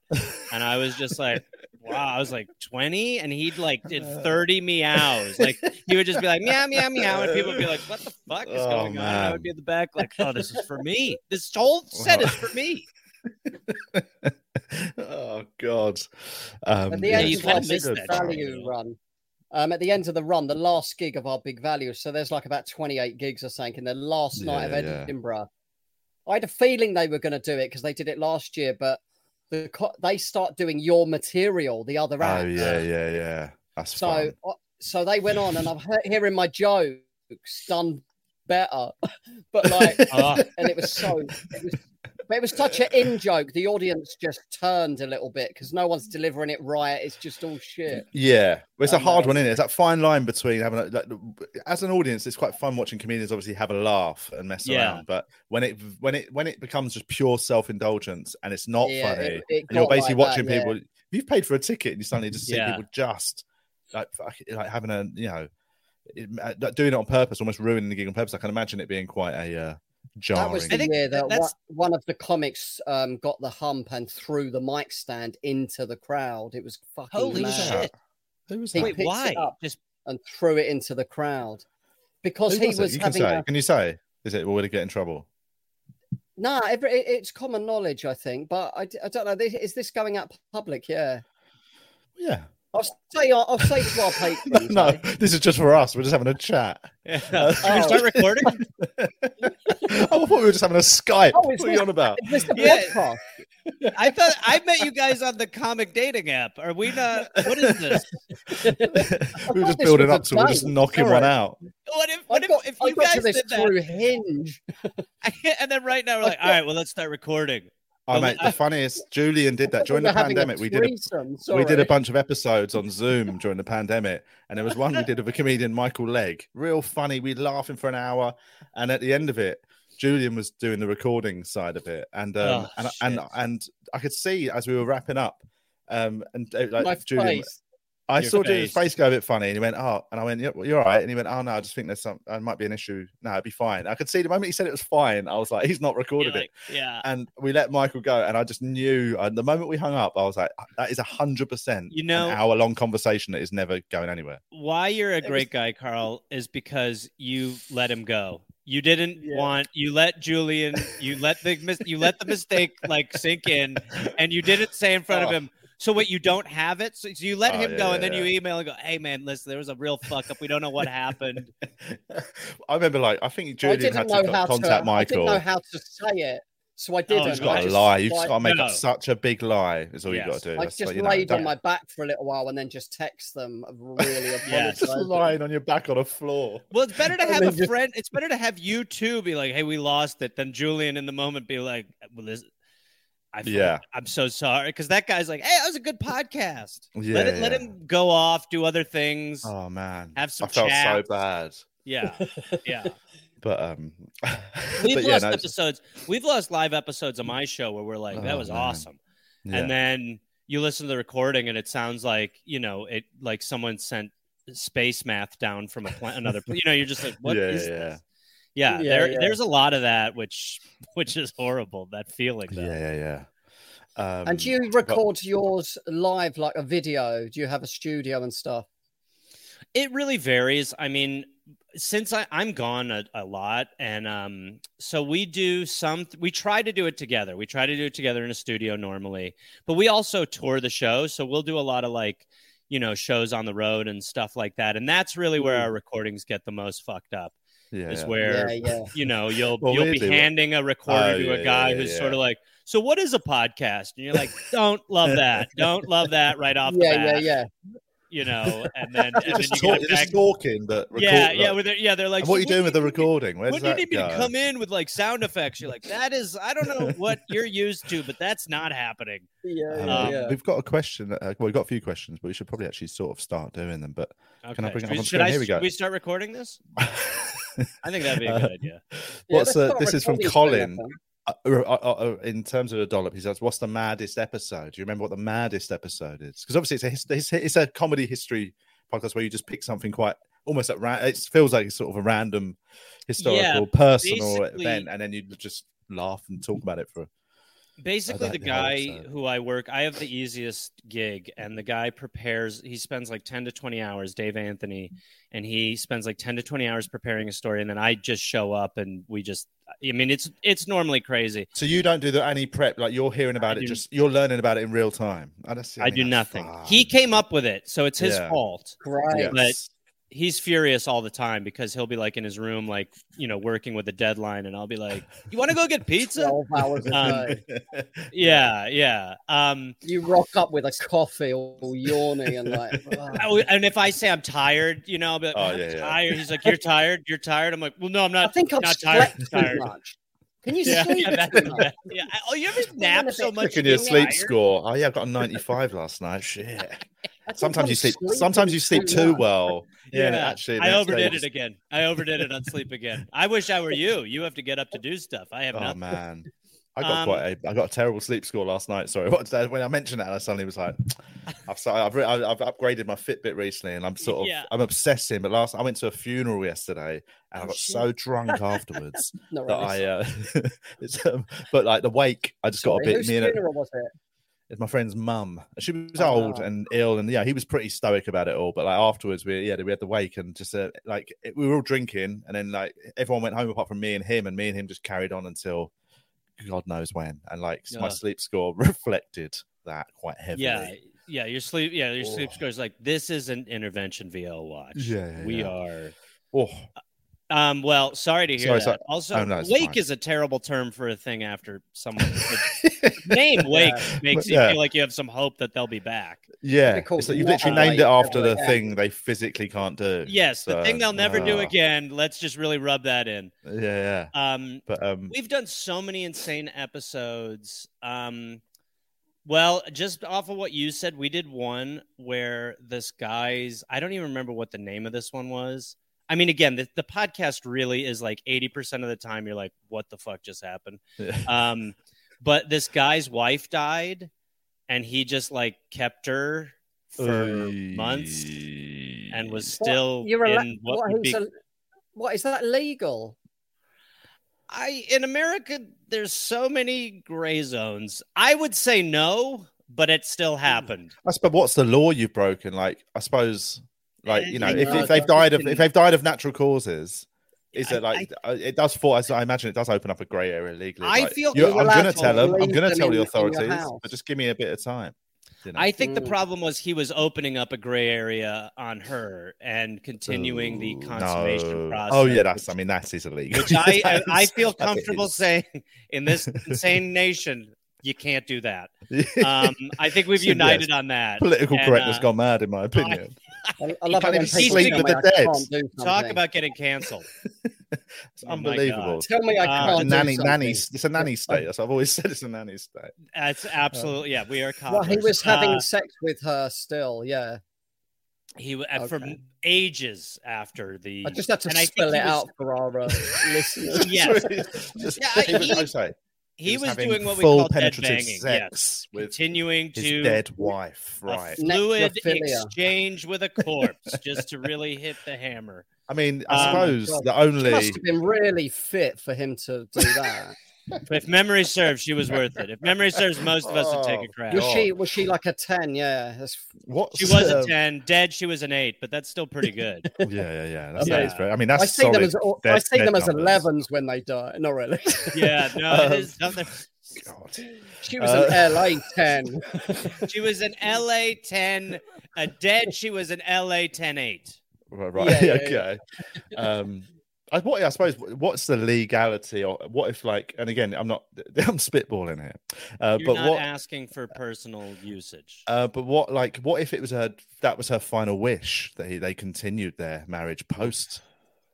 S7: And I was just like, "Wow!" I was like twenty, and he'd like did thirty meows. Like he would just be like meow meow meow, and people would be like, "What the fuck is
S6: Oh,
S7: going on?" And I would be in the back like, "Oh, this is for me. This whole set is for me."
S6: oh God. Um,
S8: At the
S6: yeah,
S8: end
S7: you
S8: of
S7: kinda
S8: our
S7: miss
S8: big
S7: that
S8: value run, um, at the end of the run, the last gig of our big value, so there's like about 28 gigs I think, in the last night of
S6: Yeah, yeah.
S8: Edinburgh. I had a feeling they were going to do it because they did it last year, but the co- they start doing your material, the other
S6: Oh yeah, yeah, yeah. That's
S8: So,
S6: fun.
S8: uh, so they went on, and I'm he- hearing my jokes done better, but like,
S7: Ah.
S8: and it was so, it was, but it was such an in joke. The audience just turned a little bit because no one's delivering it right. It's just all shit.
S6: Yeah, well, it's a
S8: Um,
S6: hard one, isn't it? It's that fine line between having a, like, as an audience, it's quite fun watching comedians obviously have a laugh and mess
S7: Yeah.
S6: around. But when it when it when it becomes just pure self indulgence and it's not
S8: Yeah,
S6: funny,
S8: it- it
S6: and you're basically
S8: like that,
S6: watching
S8: yeah.
S6: people. You've paid for a ticket and you suddenly just see
S7: Yeah.
S6: people just like like having a you know uh, doing it on purpose, almost ruining the gig on purpose. I can imagine it being quite a uh, jarring.
S8: That was the year that
S7: that's-
S8: one, one of the comics um, got the hump and threw the mic stand into the crowd. It was fucking
S7: Holy
S8: mad.
S7: shit!
S6: Who was
S8: He
S6: that?
S7: Wait,
S8: picked it
S7: why?
S8: up.
S7: Just
S8: and threw it into the crowd because
S6: Who
S8: he
S6: was
S8: was,
S6: it? You can say.
S8: a
S6: Can you say? Is it? Will it get in trouble?
S8: no. Every, it- it's common knowledge, I think, but I don't know. Is this going out public? Yeah,
S6: Yeah.
S8: I'll say. I'll, I'll say to our patrons.
S6: no,
S8: eh?
S6: this is just for us. We're just having a chat.
S7: yeah. Can we start recording?
S6: oh, I thought we were just having a Skype.
S8: Oh,
S6: what
S8: is
S6: are you on about?
S8: Is this the
S7: Yeah.
S8: podcast?
S7: I thought I met you guys on the comic dating app. Are we not? What is this?
S6: we were
S8: thought
S6: just building up to we're just knocking
S8: Sorry.
S6: one out.
S7: What if? What if,
S8: got,
S7: if
S8: I
S7: you
S8: got
S7: guys
S8: to this
S7: did that?
S8: through Hinge.
S7: and then right now we're like, all right, well, let's start recording.
S6: Oh, mate, the funniest, Julian did that during the pandemic. We did a, we did a bunch of episodes on Zoom during the pandemic, and there was one we did of a comedian, Michael Legge. Real funny. We'd laughing for an hour, and at the end of it, Julian was doing the recording side of it, and um,
S7: Oh,
S6: and and
S7: shit.
S6: and I could see as we were wrapping up, um, and uh, like
S8: My
S6: Julian,
S8: face.
S6: I saw Julian's
S7: face.
S6: face go a bit funny, and he went, "Oh," and I went, "Yeah, well, "You're all right," and he went, "Oh no, I just think there's some, there might be an issue. No, it'd be fine." I could see the moment he said it was fine. I was like, "He's not
S7: You're
S6: recorded it."
S7: yeah.
S6: and we let Michael go, and I just knew. And the moment we hung up, I was like, uh, "That is a hundred percent
S7: You know-
S6: an hour-long conversation that is never going anywhere."
S7: Why you're a
S8: was-
S7: great guy, Carl, is because you let him go. You didn't
S8: Yeah.
S7: want. You let Julian. You let the you let the mistake like sink in, and you didn't say in front of
S8: Oh.
S7: him. So what? You don't have it. So, so you let
S6: Oh,
S7: him
S6: yeah,
S7: go,
S6: yeah,
S7: and then
S6: yeah.
S7: you email and go, "Hey man, listen, there was a real fuck up. We don't know what happened."
S6: I remember, like, I think
S8: I
S6: Julian
S8: didn't
S6: had
S8: know
S6: to
S8: how
S6: co-
S8: to.
S6: contact
S8: I didn't know how to say it, so I oh, didn't.
S6: You've got
S8: I
S6: to
S8: just,
S6: lie. You've just got to make up
S7: No.
S6: such a big lie. Is all you've got to do.
S8: I
S6: That's
S8: just
S6: like, you know,
S8: laid on my back for a little while and then just text them. Really
S7: Yes.
S8: apologize.
S6: just lying on your back on a floor.
S7: Well, it's better to have a
S8: just-
S7: friend. It's better to have you two be like, "Hey, we lost it," than Julian in the moment be like, "Well, this, I fucking-
S6: Yeah.
S7: I'm so sorry," because that guy's like, "Hey, that was a good podcast.
S6: Yeah,
S7: let it, let him go off, do other things.
S6: Oh man,
S7: Have some
S6: I felt
S7: chats.
S6: so bad.
S7: Yeah, yeah.
S6: But um,
S7: We've
S6: but yeah,
S7: lost
S6: no,
S7: episodes. We've lost live episodes of my show where we're like, "That
S6: Oh,
S7: was
S6: man.
S7: awesome,"
S6: yeah.
S7: and then you listen to the recording and it sounds like you know it like someone sent space math down from a pla- another. pla- You know, you're just like, "What
S6: Yeah,
S7: is
S6: yeah,
S7: this?" Yeah,
S8: Yeah,
S7: there,
S8: yeah.
S7: there's a lot of that, which which is horrible. That feeling, though.
S6: yeah, yeah, yeah. Um,
S8: and do you record yours live like a video? Do you have a studio and stuff?
S7: It really varies. I mean, since I, I'm gone a, a lot, and um, so we do some. We try to do it together. We try to do it together in a studio normally, but we also tour the show. So we'll do a lot of like, you know, shows on the road and stuff like that. And that's really where our recordings get the most fucked up.
S6: Yeah,
S7: is where
S8: Yeah, yeah.
S7: you know you'll
S6: Well,
S7: you'll
S6: weirdly,
S7: be handing a recorder
S6: Oh,
S7: to
S6: yeah,
S7: a guy
S6: yeah,
S7: who's
S6: yeah.
S7: sort of like, so what is a podcast? And you're like, don't love that, don't love that right off the
S8: Yeah, yeah, yeah.
S7: You know, and then and
S6: You're
S7: then
S6: just,
S7: you
S6: talk,
S7: get back.
S6: just talking, but record,
S7: yeah, yeah,
S6: like-
S7: with it, yeah, they're like,
S6: and what are you doing with the recording? Where
S7: When
S6: does
S7: do you
S6: that
S7: need me to come in with like sound effects? You're like, that is, I don't know what you're used to, but that's not happening.
S8: Yeah,
S6: Um,
S8: yeah, yeah.
S6: We've got a question. Uh, well, we've got a few questions, but we should probably actually sort of start doing them. But can I
S7: Okay.
S6: bring it up
S7: we-
S6: on
S7: should
S6: screen?
S7: I-
S6: Here we
S7: should
S6: go.
S7: we start recording this? I think that'd be a good
S6: Uh,
S7: idea.
S8: Yeah,
S6: What's
S8: let's
S6: the?
S8: start
S6: This is from
S8: recording
S6: Colin.
S8: Soon,
S6: Uh, uh, uh, uh, in terms of the dollop, he says, "What's the maddest episode? Do you remember what the maddest episode is? Because obviously, it's a it's, it's a comedy history podcast where you just pick something quite almost at ra- it feels like it's sort of a random historical, personal
S7: basically-
S6: event, and then you just laugh and talk about it for.
S7: Basically, the
S6: the
S7: guy who I work, I have the easiest gig, and the guy prepares. He spends like ten to twenty hours, Dave Anthony, and he spends like ten to twenty hours preparing a story, and then I just show up and we just. I mean, it's it's normally crazy.
S6: So you don't do the, any prep, like you're hearing about
S7: I
S6: it,
S7: do-
S6: just you're learning about it in real time. I, just,
S7: I, do
S6: mean, that's
S7: nothing.
S6: fun.
S7: He came up with it, so it's his
S6: Yeah.
S7: fault.
S8: Right.
S6: Yes.
S7: But- He's furious all the time because he'll be like in his room, like you know, working with a deadline, and I'll be like, "You want to go get pizza?"
S8: hours
S7: Um, yeah, yeah. Um,
S8: You rock up with a coffee all yawning and like.
S7: Oh, and if I say I'm tired, you know, I'll be like,
S6: Oh,
S7: "I'm
S6: yeah, yeah.
S7: tired. He's like, You're tired. You're tired. I'm like, Well, no, I'm not.
S8: I
S7: not.
S8: think I'm
S7: not tired. tired.
S8: too much. Can you
S7: Yeah,
S8: sleep
S7: yeah,
S8: too
S7: that's,
S8: much?
S7: that, yeah. Oh, you ever nap so much?
S6: Checking your
S7: you're
S6: sleep
S7: tired?
S6: score. Oh yeah, I got a 95 last night. Shit.
S8: I
S6: Sometimes you sleep.
S8: sleeping
S6: Sometimes you sleep too
S8: much.
S6: well. Yeah,
S7: Yeah,
S6: actually,
S7: I overdid it again. I overdid it on sleep again. I wish I were you. You have to get up to do stuff. I have not
S6: Oh
S7: nothing.
S6: man, I got
S7: Um,
S6: quite a. I got a terrible sleep score last night. Sorry, what, when I mentioned that, I suddenly was like, I've so- I've, re- I've upgraded my Fitbit recently, and I'm sort of
S7: Yeah.
S6: I'm obsessing. But last I went to a funeral yesterday, and I
S7: Oh,
S6: got
S7: shit.
S6: so drunk afterwards
S8: Not
S6: that
S8: really.
S6: I. Uh, it's, um, but like the wake, I just got a bit.
S8: whose
S6: Me and a-
S8: funeral was it?
S6: It's my friend's mum. She was
S8: Oh,
S6: old and ill, and yeah, he was pretty stoic about it all. But like afterwards, we yeah, we had the wake, and just uh, like it- we were all drinking, and then like everyone went home apart from me and him, and me and him just carried on until God knows when. And like my sleep score reflected that quite heavily.
S7: Yeah, yeah. Your sleep. Yeah, your sleep
S6: Oh.
S7: score is like this is an intervention VL watch.
S6: Yeah, yeah,
S7: we
S6: yeah.
S7: are.
S6: Oh,
S7: Um. Well, sorry to hear
S6: Sorry,
S7: that.
S6: sorry.
S7: Also,
S6: Oh, no,
S7: wake
S6: fine.
S7: is a terrible term for a thing after someone. name wake makes you feel like you have some hope that they'll be back.
S6: yeah.
S8: They're called
S6: you've
S8: water
S6: literally named it
S8: wake,
S6: after the
S8: yeah.
S6: thing they physically can't do.
S7: Yes, the thing they'll never do
S6: uh,
S7: again. Let's just really rub that in.
S6: Yeah, yeah.
S7: Um,
S6: But um,
S7: we've done so many insane episodes. Um, well, just off of what you said, we did one where this guy's. I don't even remember what the name of this one was. I mean, again, the, the podcast really is like eighty percent of the time you're like, "What the fuck just happened?" Um, but this guy's wife died, and he just like kept her for months and was
S8: What?
S7: still
S8: You're a,
S7: in what,
S8: what,
S7: would be
S8: a- what is that legal?
S7: I in America there's so many gray zones. I would say no, but it still happened.
S6: I suppose what's the law you've broken? Like, I suppose, like you know, if, if they've died of if they've died of natural causes, is
S7: I-
S6: it like uh, it does fall? I imagine it does open up a grey area legally.
S7: I
S6: Like,
S7: feel
S6: you're-
S8: you're
S6: I'm going to
S8: to
S6: tell them. I'm going to tell the
S8: in- in your
S6: authorities, but just give me a bit of time. you know?
S7: I think the
S8: Mm.
S7: problem was he was opening up a gray area on her and continuing the
S6: Ooh,
S7: consummation
S6: no.
S7: process.
S6: Oh yeah, that's.
S7: which-
S6: I mean, that is illegal.
S7: which I, I, I feel comfortable saying in this insane nation, you can't do that. Um, I think we've
S6: So, yes,
S7: united on that.
S6: Political
S7: And,
S6: correct's
S7: uh,
S6: gone mad, in my opinion.
S8: I, I love it when
S7: sleep with
S6: the
S8: I
S6: dead.
S7: Talk about getting canceled.
S6: It's
S7: Oh
S6: unbelievable.
S8: Tell me I
S7: Uh,
S8: can't
S6: A
S8: do
S6: nanny,
S8: something.
S6: nanny. It's a nanny state. That's I've always said. It's a nanny state.
S7: That's absolutely yeah. We are.
S8: Well, he was having
S7: Uh,
S8: sex with her still. Yeah,
S7: He w- uh, for ages after the.
S8: I just had to
S7: and I
S8: spell it
S7: was-
S8: out for our uh, listeners.
S7: Yes.
S6: Just-
S7: Yeah,
S6: he was,
S7: he-
S6: I say,
S7: He, was,
S6: having
S7: doing what we
S6: full
S7: call dead
S6: penetrative
S7: banging. Yes.
S6: sex with
S7: Continuing
S6: his
S7: to
S6: dead wife.
S7: a
S6: Right.
S7: fluid
S8: Necrophilia.
S7: exchange with a corpse just to really hit the hammer.
S6: I mean, I
S7: Um,
S6: suppose
S8: God.
S6: the only.
S8: must have been really fit for him to do that.
S7: If memory serves, she was worth it. If memory serves, most of us would take a
S6: Oh,
S7: crap.
S8: was she? Was she like a ten? Yeah, that's,
S6: What
S7: She was a
S6: um,
S7: ten. Dead, she was an eight, but that's still pretty good.
S6: Yeah, yeah, yeah. That's,
S7: Yeah.
S6: that is very. I mean, that's
S8: I see them
S6: solid
S8: as I
S6: dead-
S8: see them as elevens when they die. Not really.
S7: Yeah, no,
S6: Um,
S7: it is something.
S6: God.
S8: she was
S6: Uh,
S8: an LA ten.
S7: She was an LA 10. A dead, she was an LA 10 8.
S6: Right, right.
S8: Yeah, yeah,
S6: okay. Um, I, what I suppose what's the legality or what if like and again I'm not I'm spitballing here, uh,
S7: You're
S6: but
S7: not
S6: what
S7: asking for personal usage.
S6: uh, but what like what if it was her that was her final wish that he, they continued their marriage post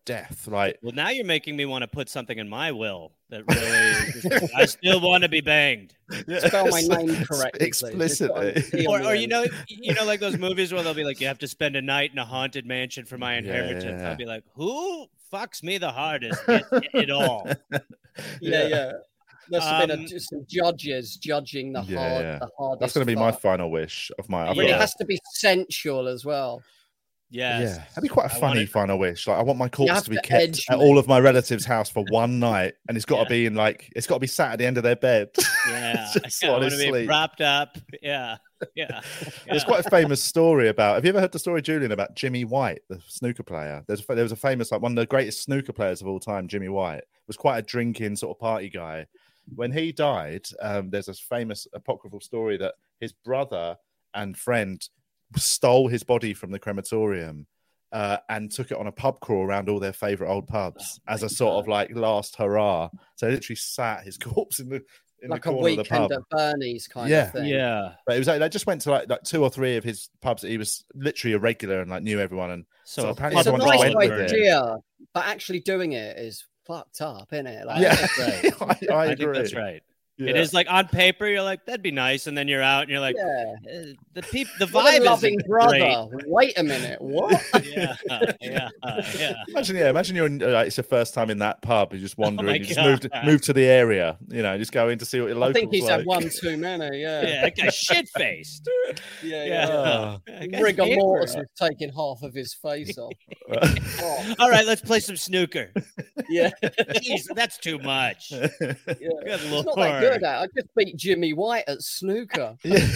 S6: death like
S7: Well, now you're making me want to put something in my will that really. I still want to be banged.
S8: Spell my name correctly.
S6: explicitly
S8: got an on
S7: Or, or you know, you know, like those movies where they'll be like, "You have to spend a night in a haunted mansion for my inheritance."
S6: Yeah.
S7: I'd be like, "Who fucks me the hardest? It, it all."
S8: Yeah, yeah. There's been
S7: Um,
S8: a, some judges judging the
S6: Yeah,
S8: hard,
S6: yeah.
S8: the hardest.
S6: that's going to be my final wish of my I've
S8: it has to be sensual as well.
S7: Yes.
S6: Yeah, that'd be quite a
S7: I
S6: funny final wish. Like, I want my corpse to be
S8: to
S6: kept
S8: edge
S6: at
S8: me.
S6: all of my relatives' house for one night, and it's got to be in like it's got to be sat at the end of their bed.
S7: Yeah,
S6: Just
S7: I
S6: while
S7: want to be
S6: sleep.
S7: propped up. Yeah, yeah.
S6: There's quite a famous story about. Have you ever heard the story, Julian, about Jimmy White, the snooker player? There's there was a famous like one of the greatest snooker players of all time. Jimmy White was quite a drinking sort of party guy. When he died, um, there's this famous apocryphal story that his brother and friend stole his body from the crematorium. Uh, and took it on a pub crawl around all their favorite old pubs
S7: Oh
S6: as a sort of like last hurrah. So they literally sat his corpse in the in
S8: Like
S6: the
S8: a
S6: corner of the pub.
S8: at Bernie's kind
S6: Yeah.
S8: of thing.
S7: Yeah.
S6: But it was like they just went to like like two or three of his pubs. That he was literally a regular and like knew everyone. And
S7: So
S6: So apparently
S8: It's a
S7: pub
S6: everyone just
S8: nice
S6: went with it.
S8: idea, but actually doing it is fucked up, isn't it? Like,
S6: yeah,
S7: that's.
S6: I, I
S7: I
S6: agree.
S7: think that's right. It
S6: Yeah.
S7: is like on paper, you're like, that'd be nice, and then you're out and you're like,
S8: yeah.
S7: the peop, the
S8: What a
S7: vibe
S8: loving
S7: is
S8: brother. Wait a minute. What?
S7: Yeah, yeah, yeah.
S6: Imagine, yeah, imagine you're in, uh, like, it's your first time in that pub. You're just wandering.
S7: my
S6: you just moved
S7: God.
S6: move to the area. You know, just go in to see what your
S8: I
S6: locals
S8: think he's
S6: like.
S8: had one too many. Yeah.
S7: Yeah, that guy's shit faced.
S8: Yeah.
S7: Yeah.
S6: Oh.
S7: That guy's
S8: Rigor mortis has taken half of his face off. Oh,
S7: All right, let's play some snooker.
S8: yeah.
S7: Jeez, that's too much.
S8: yeah.
S7: Good lord.
S8: Not that good at. I just beat Jimmy White at snooker.
S6: yeah.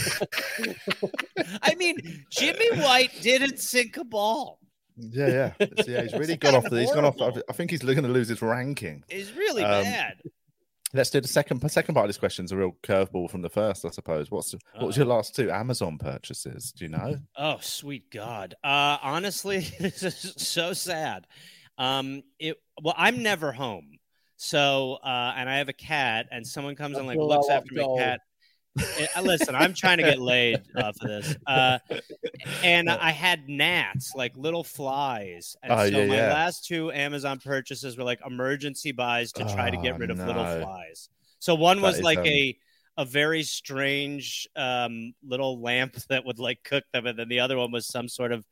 S7: I mean, Jimmy White didn't sink a ball.
S6: yeah, yeah, It's- yeah. He's really
S7: That's
S6: gone off. The, he's gone off. I think he's going to lose his ranking.
S7: It's really
S6: Um,
S7: bad.
S6: Let's do the second second part of this question. Is a real curveball from the first, I suppose. What's what was your last two Amazon purchases? Do you know?
S7: Oh, sweet God. Uh, honestly, this is so sad. Um, it well, I'm never home. So, uh, and I have a cat, and someone comes
S8: A
S7: and like looks after my
S8: doll.
S7: cat. Eh, listen, I'm trying to get laid off of this. Uh, and I had gnats, like little flies. And
S6: Oh,
S7: so
S6: yeah,
S7: my
S6: yeah.
S7: last two Amazon purchases were like emergency buys to try to get
S6: Oh,
S7: rid of little flies. So one
S6: That
S7: was
S6: is,
S7: like
S6: um,
S7: a a very strange um, little lamp that would like cook them, and then the other one was some sort of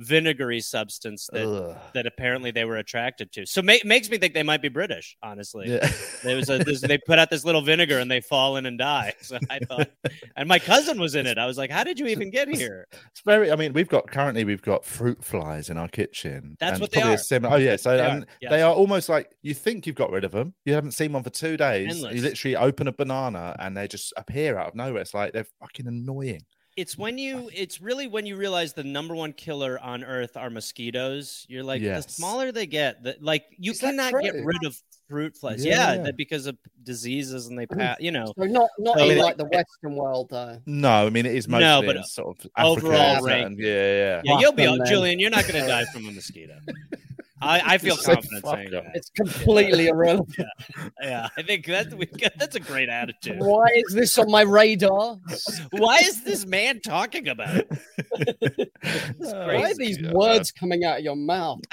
S7: vinegary substance that
S6: Ugh.
S7: that apparently they were attracted to. So ma- makes me think they might be British. Honestly,
S6: Yeah.
S7: there was a this, they put out this little vinegar and they fall in and die. So I thought, and my cousin was in it. I was like, how did you even get here?
S6: It's very. I mean, we've got currently we've got fruit flies in our kitchen.
S7: That's what they are.
S6: Similar, oh yeah, so
S7: They are, yes.
S6: they are almost like you think you've got rid of them. You haven't seen one for two days.
S7: Endless.
S6: You literally open a banana and they just appear out of nowhere. It's like they're fucking annoying.
S7: It's when you. It's really when you realize the number one killer on Earth are mosquitoes. You're like, the smaller they get, the like you
S8: Is
S7: cannot get rid of fruit flies.
S6: Yeah,
S7: Yeah,
S6: yeah.
S7: because of diseases and they pass. You know,
S8: So not not
S7: So,
S8: in
S7: like-
S8: like the Western world though.
S6: No, I mean it is mostly
S7: No, but
S6: in sort of
S7: overall
S6: Africa.
S7: rate.
S6: and- yeah, yeah.
S7: yeah, you'll be
S8: Fuck.
S7: Julian. You're not going to die from a mosquito. I, I feel
S6: Say
S7: confident
S6: fuck
S7: saying
S6: 'em.
S7: that.
S8: It's completely irrelevant.
S7: Yeah, I think that we that's a great attitude.
S8: Why is this on my radar?
S7: Why is this man talking about it?
S8: Why are these
S6: God.
S8: words coming out of your mouth?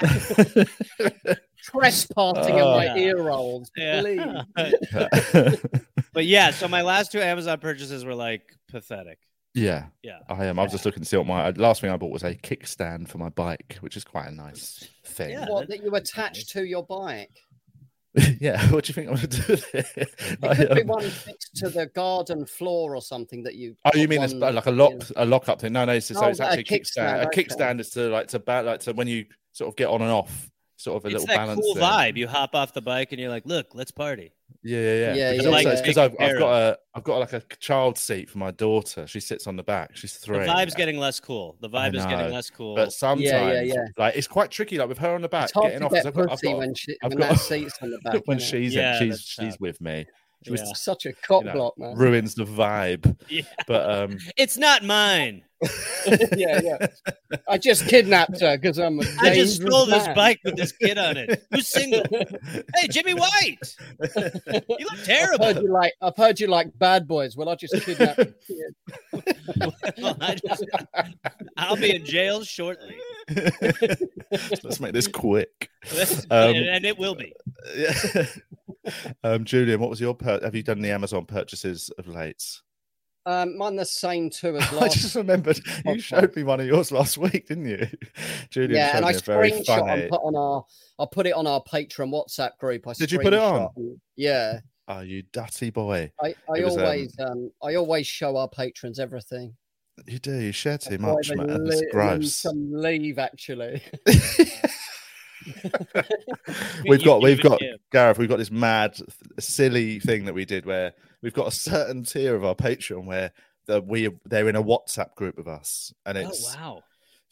S8: Trespassing in my
S7: Oh.
S8: ear rolls,
S7: Yeah.
S8: please.
S7: but yeah, so my last two Amazon purchases were like pathetic.
S6: Yeah,
S7: Yeah.
S6: I am. I was just looking to see what my last thing I bought was a kickstand for my bike, which is quite a nice thing.
S7: Yeah.
S8: What that you attach to your bike?
S6: Yeah, what do you think I'm going to do there?
S8: It
S6: I,
S8: could be
S6: um,
S8: one fixed to the garden floor or something that you.
S6: Oh, you
S8: put
S6: mean it's
S8: one
S6: like a lock,
S8: in.
S6: a lock up thing? No, no. It's, so
S8: Oh,
S6: it's actually a kickstand.
S8: kickstand,
S6: A kickstand is to like to ba- like to when you sort of get on and off, sort of a
S7: It's
S6: little
S7: that
S6: balance.
S7: cool
S6: thing.
S7: vibe. You hop off the bike and you're like, "Look, let's party."
S6: Yeah, yeah, yeah.
S8: Yeah,
S6: Because
S8: yeah,
S6: also
S8: yeah.
S6: it's because I've, I've got a I've got like a child seat for my daughter. She sits on the back. She's three.
S7: The vibe's getting less cool. The vibe is getting less cool.
S6: But sometimes,
S8: Yeah, yeah, yeah.
S6: like it's quite tricky. Like with her on the back,
S8: It's hard
S6: getting
S8: to
S6: off. 'cause
S8: get
S6: I've got, I've got-
S8: when she
S6: I've
S8: when
S6: got-
S8: that seat's on the back.
S6: when she's
S7: Yeah,
S6: she's
S7: that's
S6: she's with me. She was
S8: Such a cock
S6: you know,
S8: block, man.
S6: ruins the vibe.
S7: Yeah.
S6: But um,
S7: It's not mine.
S8: yeah, yeah. I just kidnapped her because I'm a
S7: I just
S8: dangerous
S7: stole this bike with this kid on it. Who's single? hey, Jimmy White. You look
S8: I've
S7: terrible.
S8: heard you like I've heard you like bad boys. Well, I just kidnapped.
S7: Well, I just, I'll be in jail shortly.
S6: let's make this quick.
S7: and,
S6: Um,
S7: and it will be.
S6: Yeah. um, Julian, what was your pur- have you done the Amazon purchases of late?
S8: Um, mine the same too as
S6: I just remembered you showed me one of yours last week, didn't you? Julian
S8: yeah, and I
S6: me a
S8: screenshot
S6: funny.
S8: and put on our. I put it on our Patreon WhatsApp group. I
S6: Did you put it on?
S8: and- Yeah,
S6: Oh, you dirty boy!
S8: I, I
S6: It was, um,
S8: always um, I always show our patrons everything.
S6: You do. You share too
S8: That's why
S6: much, man.
S8: le-
S6: It's gross.
S8: Some leave actually.
S6: we've got, we've got. Gareth. We've got this mad, silly thing that we did where we've got a certain tier of our Patreon where the, we they're in a WhatsApp group with us, and
S7: Oh
S6: it's
S7: wow.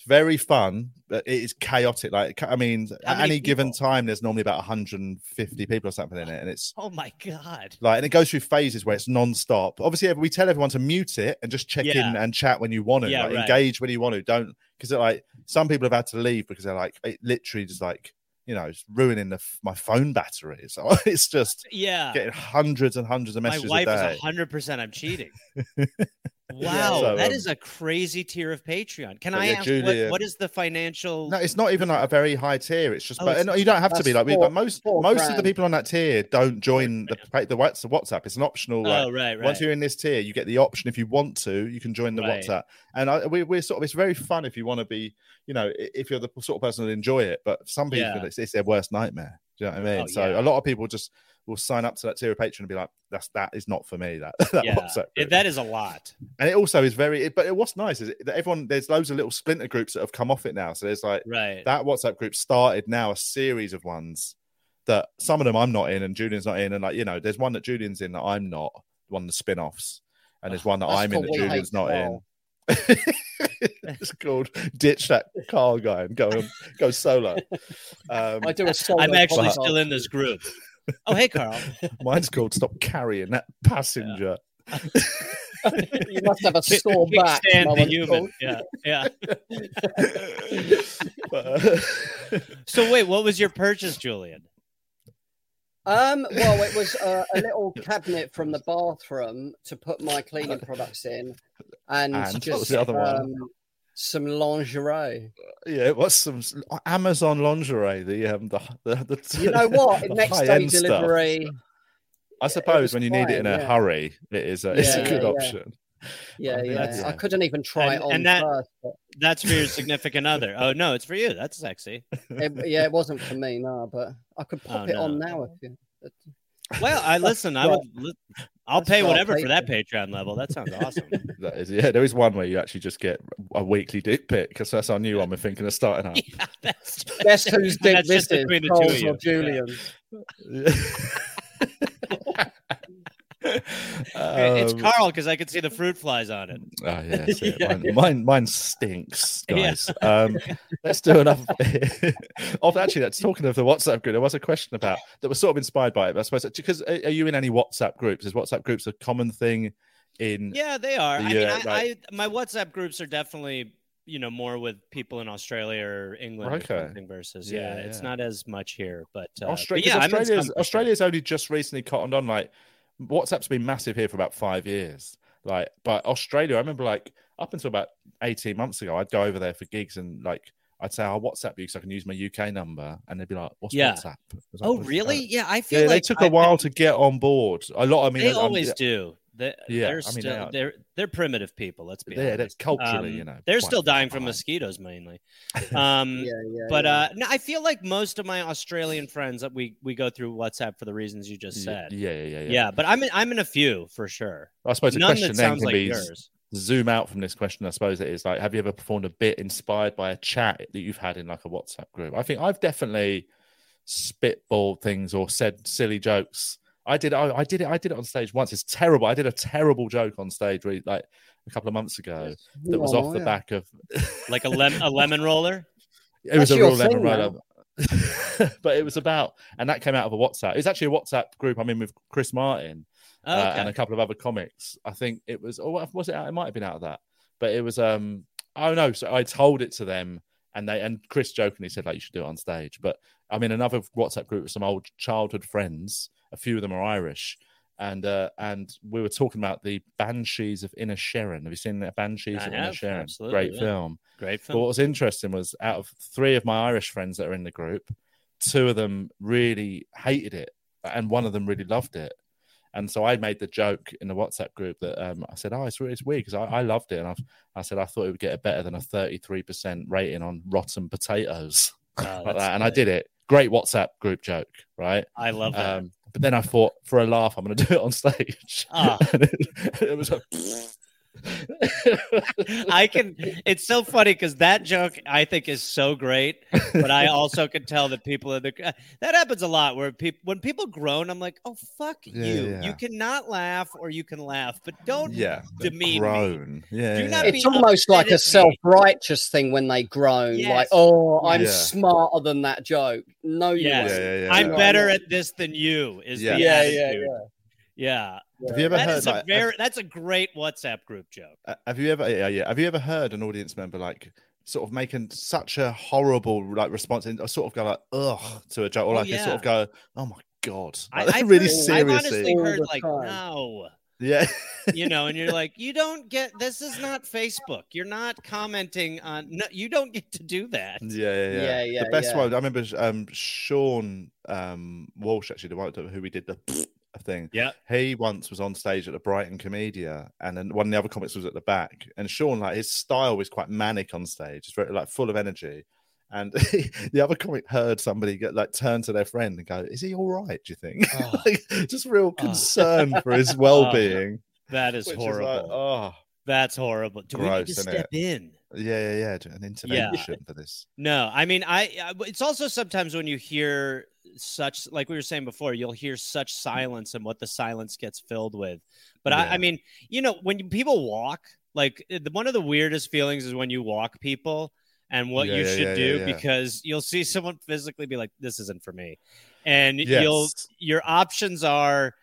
S6: very fun, but it is chaotic. Like, I mean, at any given time, there's normally about 150 people or something in it, and it's
S7: Oh my god.
S6: like, and it goes through phases where it's non-stop. Obviously, we tell everyone to mute it and just check in and chat when you want to,
S7: Yeah,
S6: like,
S7: right.
S6: engage when you want to. Don't because like some people have had to leave because they're like it literally just like you know it's ruining the, my phone battery. So it's just
S7: Yeah.
S6: getting hundreds and hundreds of messages. My wife
S7: is hundred percent. I'm cheating. wow,
S6: So,
S7: that
S6: um,
S7: is a crazy tier of Patreon. Can I
S6: yeah,
S7: ask what, what is the financial?
S6: No, it's not even like a very high tier. It's just,
S7: Oh,
S6: but
S7: it's-
S6: you don't have to be like we. But most most of the people on that tier don't join the the WhatsApp. It's an optional. Like,
S7: oh right, right.
S6: Once you're in this tier, you get the option if you want to, you can join the
S7: Right.
S6: WhatsApp. And I, we, we're sort of, it's very fun if you want to be, you know, if you're the sort of person that enjoy it. But some people,
S7: Yeah.
S6: it's, it's their worst nightmare. Do you know what I mean?
S7: Oh,
S6: so
S7: yeah.
S6: a lot of people just will sign up to that tier of Patreon and be like, "That's that is not for me." That, that
S7: yeah,
S6: WhatsApp.
S7: it- that is a lot.
S6: and it also is very. It, but what's nice is that everyone there's loads of little splinter groups that have come off it now. So there's like
S7: Right.
S6: that WhatsApp group started now a series of ones that some of them I'm not in and Julian's not in, and like you know, there's one that Julian's in that I'm not, one of the spin-offs, and there's one that
S8: That's
S6: I'm in that Julian's not in. It's called ditch that car guy and go on, go solo. Um,
S8: I do a solo
S7: I'm actually
S8: podcast.
S7: still in this group. Oh hey, Carl.
S6: mine's called stop carrying that passenger.
S8: you must have a sore
S7: Big
S8: back.
S7: stand the human. Yeah, yeah.
S6: But, uh,
S7: So wait, what was your purchase, Julian?
S8: Um, well, it was uh, a little cabinet from the bathroom to put my cleaning products in, and,
S6: And what was
S8: just
S6: the other one?
S8: um, some lingerie.
S6: yeah, it was some Amazon lingerie. The um, the, the, the
S8: You know what?
S6: the
S8: Next day
S6: high-end stuff.
S8: delivery.
S6: I suppose when you need it in a
S8: yeah.
S6: hurry, it is a, it's
S8: Yeah,
S6: a good
S8: yeah, yeah.
S6: option.
S8: Yeah,
S6: I think
S8: yeah.
S6: that's-
S8: I couldn't even try
S7: And-
S8: it on
S7: and that-
S8: first. But
S7: That's for your significant other. Oh no, it's for you. That's sexy.
S8: it, yeah, it wasn't for me, no. But I could pop
S7: Oh,
S8: it on now if you.
S7: Well, I listen. I would. Li- I'll
S8: that's
S7: pay
S8: what
S7: whatever
S8: pay
S7: for that. Patreon level. That sounds awesome.
S6: That is, yeah, there is one where you actually just get a weekly dick pic because that's our new one we're thinking of starting up.
S7: yeah, that's
S8: Guess whose dick this
S7: just
S8: is?
S7: between the two of
S8: Cole's
S7: you.
S8: or Julian's?
S7: it's
S6: Um,
S7: Carl because I could see the fruit flies on it.
S6: Oh yeah, it.
S7: Yeah.
S6: Mine, mine, mine stinks,
S7: Yeah.
S6: guys. Um, let's do another. of actually, that's talking of the WhatsApp group. There was a question about that was sort of inspired by it. But I suppose because are, you in any WhatsApp groups? Is WhatsApp groups a common thing? In
S7: Yeah, they are. I mean,
S6: Yeah,
S7: I. I my WhatsApp groups are definitely you know more with people in Australia or England
S6: Okay.
S7: or something versus yeah,
S6: Yeah,
S7: it's
S6: yeah.
S7: not as much here. But uh,
S6: Australia,
S7: but yeah,
S6: Australia's
S7: some for sure.
S6: Australia's only just recently cottoned on. Like WhatsApp's been massive here for about five years. Like, but Australia, I remember like up until about eighteen months ago, I'd go over there for gigs and like I'd say I'll WhatsApp you so I can use my UK number, and they'd be like, "What's
S7: Yeah.
S6: WhatsApp?" Like,
S7: Oh,
S6: "What's
S7: really?
S6: that?"
S7: Yeah, I feel
S6: Yeah,
S7: like
S6: they took a
S7: I've
S6: while
S7: been-
S6: to get on board. A lot. I mean,
S7: they
S6: I'm-
S7: always do. They,
S6: Yeah,
S7: they're
S6: I mean, they
S7: still
S6: are.
S7: they are they're primitive people. Let's be
S6: Yeah,
S7: honest.
S6: that's culturally,
S7: Um,
S6: you know,
S7: they're still dying from
S6: fine.
S7: mosquitoes mainly. Um,
S8: Yeah, yeah.
S7: but
S8: yeah.
S7: uh, no, I feel like most of my Australian friends that we we go through WhatsApp for the reasons you just said.
S6: yeah, yeah, yeah,
S7: Yeah, but I'm in, I'm in a few for sure.
S6: I suppose the
S7: None
S6: question
S7: that
S6: then can
S7: like
S6: be
S7: yours.
S6: zoom out from this question. I suppose it is like, have you ever performed a bit inspired by a chat that you've had in like a WhatsApp group? I think I've definitely spitballed things or said silly jokes. I did. I, I did it. I did it on stage once. It's terrible. I did a terrible joke on stage re- like a couple of months ago that was
S8: Oh,
S6: off the
S8: yeah.
S6: back of.
S7: Like a lem- a lemon roller.
S6: it was a
S8: your
S6: real lemon
S8: thing
S6: roller. but it was about, and that came out of a WhatsApp. It was actually a WhatsApp group I'm in with Chris Martin,
S7: Oh,
S6: uh, and a couple of other comics. I think it was, or was it? out? It might have been out of that, but it was. um Oh no! So I told it to them, and they and Chris jokingly said like you should do it on stage. But I'm in another WhatsApp group with some old childhood friends. A few of them are Irish, and uh and we were talking about the Banshees of Inisherin. Have you seen the Banshees
S7: I
S6: of
S7: Inisherin?
S6: Great
S7: yeah.
S6: film.
S7: Great
S6: But what was interesting was out of three of my Irish friends that are in the group, two of them really hated it, and one of them really loved it. And so I made the joke in the WhatsApp group that um, I said, "Oh, it's, it's weird because I, I loved it," and I've, I said I thought it would get a better than a thirty-three percent rating on Rotten Potatoes,
S7: Oh,
S6: like that. And I did it. Great WhatsApp group joke, right?
S7: I love that.
S6: Um, but then I thought, for a laugh, I'm going to do it on stage.
S7: Ah.
S6: It, it was like,
S7: I can. It's so funny because that joke I think is so great, but I also can tell that people in the uh, that happens a lot where people when people groan, I'm like, oh fuck
S6: Yeah,
S7: you.
S6: yeah.
S7: You cannot laugh or you can laugh, but don't
S6: yeah,
S7: demean me.
S6: groan. Yeah,
S7: Do
S6: yeah,
S7: not
S6: yeah.
S7: be
S8: It's almost like a
S7: upset at me.
S8: self-righteous thing when they groan,
S7: Yes.
S8: like, "Oh, I'm
S6: Yeah.
S8: smarter than that joke." No,
S7: Yes.
S8: ain't.
S6: Yeah, yeah, yeah,
S7: I'm
S6: yeah.
S7: better at this than you. Is
S6: Yeah.
S7: the
S8: Yeah, yeah,
S7: attitude. Yeah.
S6: Have you ever
S7: That
S6: heard?
S7: is a
S6: like,
S7: very that's a great WhatsApp group joke.
S6: Uh, Have you ever, yeah, yeah. Have you ever heard an audience member like sort of making such a horrible like response and sort of go like ugh to a joke, or
S7: Oh,
S6: like a sort of go, oh my god,
S7: I,
S6: like,
S7: I've
S6: really
S7: heard-
S6: seriously,
S7: I've honestly heard like
S8: time.
S7: no.
S6: yeah,
S7: you know, and you're like, you don't get this is not Facebook. You're not commenting on no, you don't get to do that.
S6: yeah, yeah, yeah.
S8: Yeah, yeah,
S6: the best
S8: yeah.
S6: one I remember, um, Sean um Walsh actually, the one who we did the thing.
S7: Yeah.
S6: He once was on stage at the Brighton Komedia, and then one of the other comics was at the back. And Sean, like his style was quite manic on stage, it's very like full of energy. And the other comic heard somebody get like turn to their friend and go, "Is he all right? Do you think?"
S7: Oh.
S6: like, just real
S7: Oh.
S6: concern for his oh, well-being.
S7: That is
S6: which is
S7: horrible.
S6: like, oh,
S7: That's horrible. Do we need to step
S6: it?
S7: in?
S6: yeah, yeah, yeah. An intervention for this.
S7: No, I mean, I. I- It's also sometimes when you hear such, like we were saying before, you'll hear such silence and what the silence gets filled with. But I,
S6: Yeah.
S7: I mean, you know, when people walk, like eh, the, one of the weirdest feelings is when you walk people and what
S6: Yeah,
S7: you
S6: yeah,
S7: should
S6: yeah,
S7: do
S6: yeah, yeah.
S7: because you'll see someone physically be like, "This isn't for me," and you'll your options are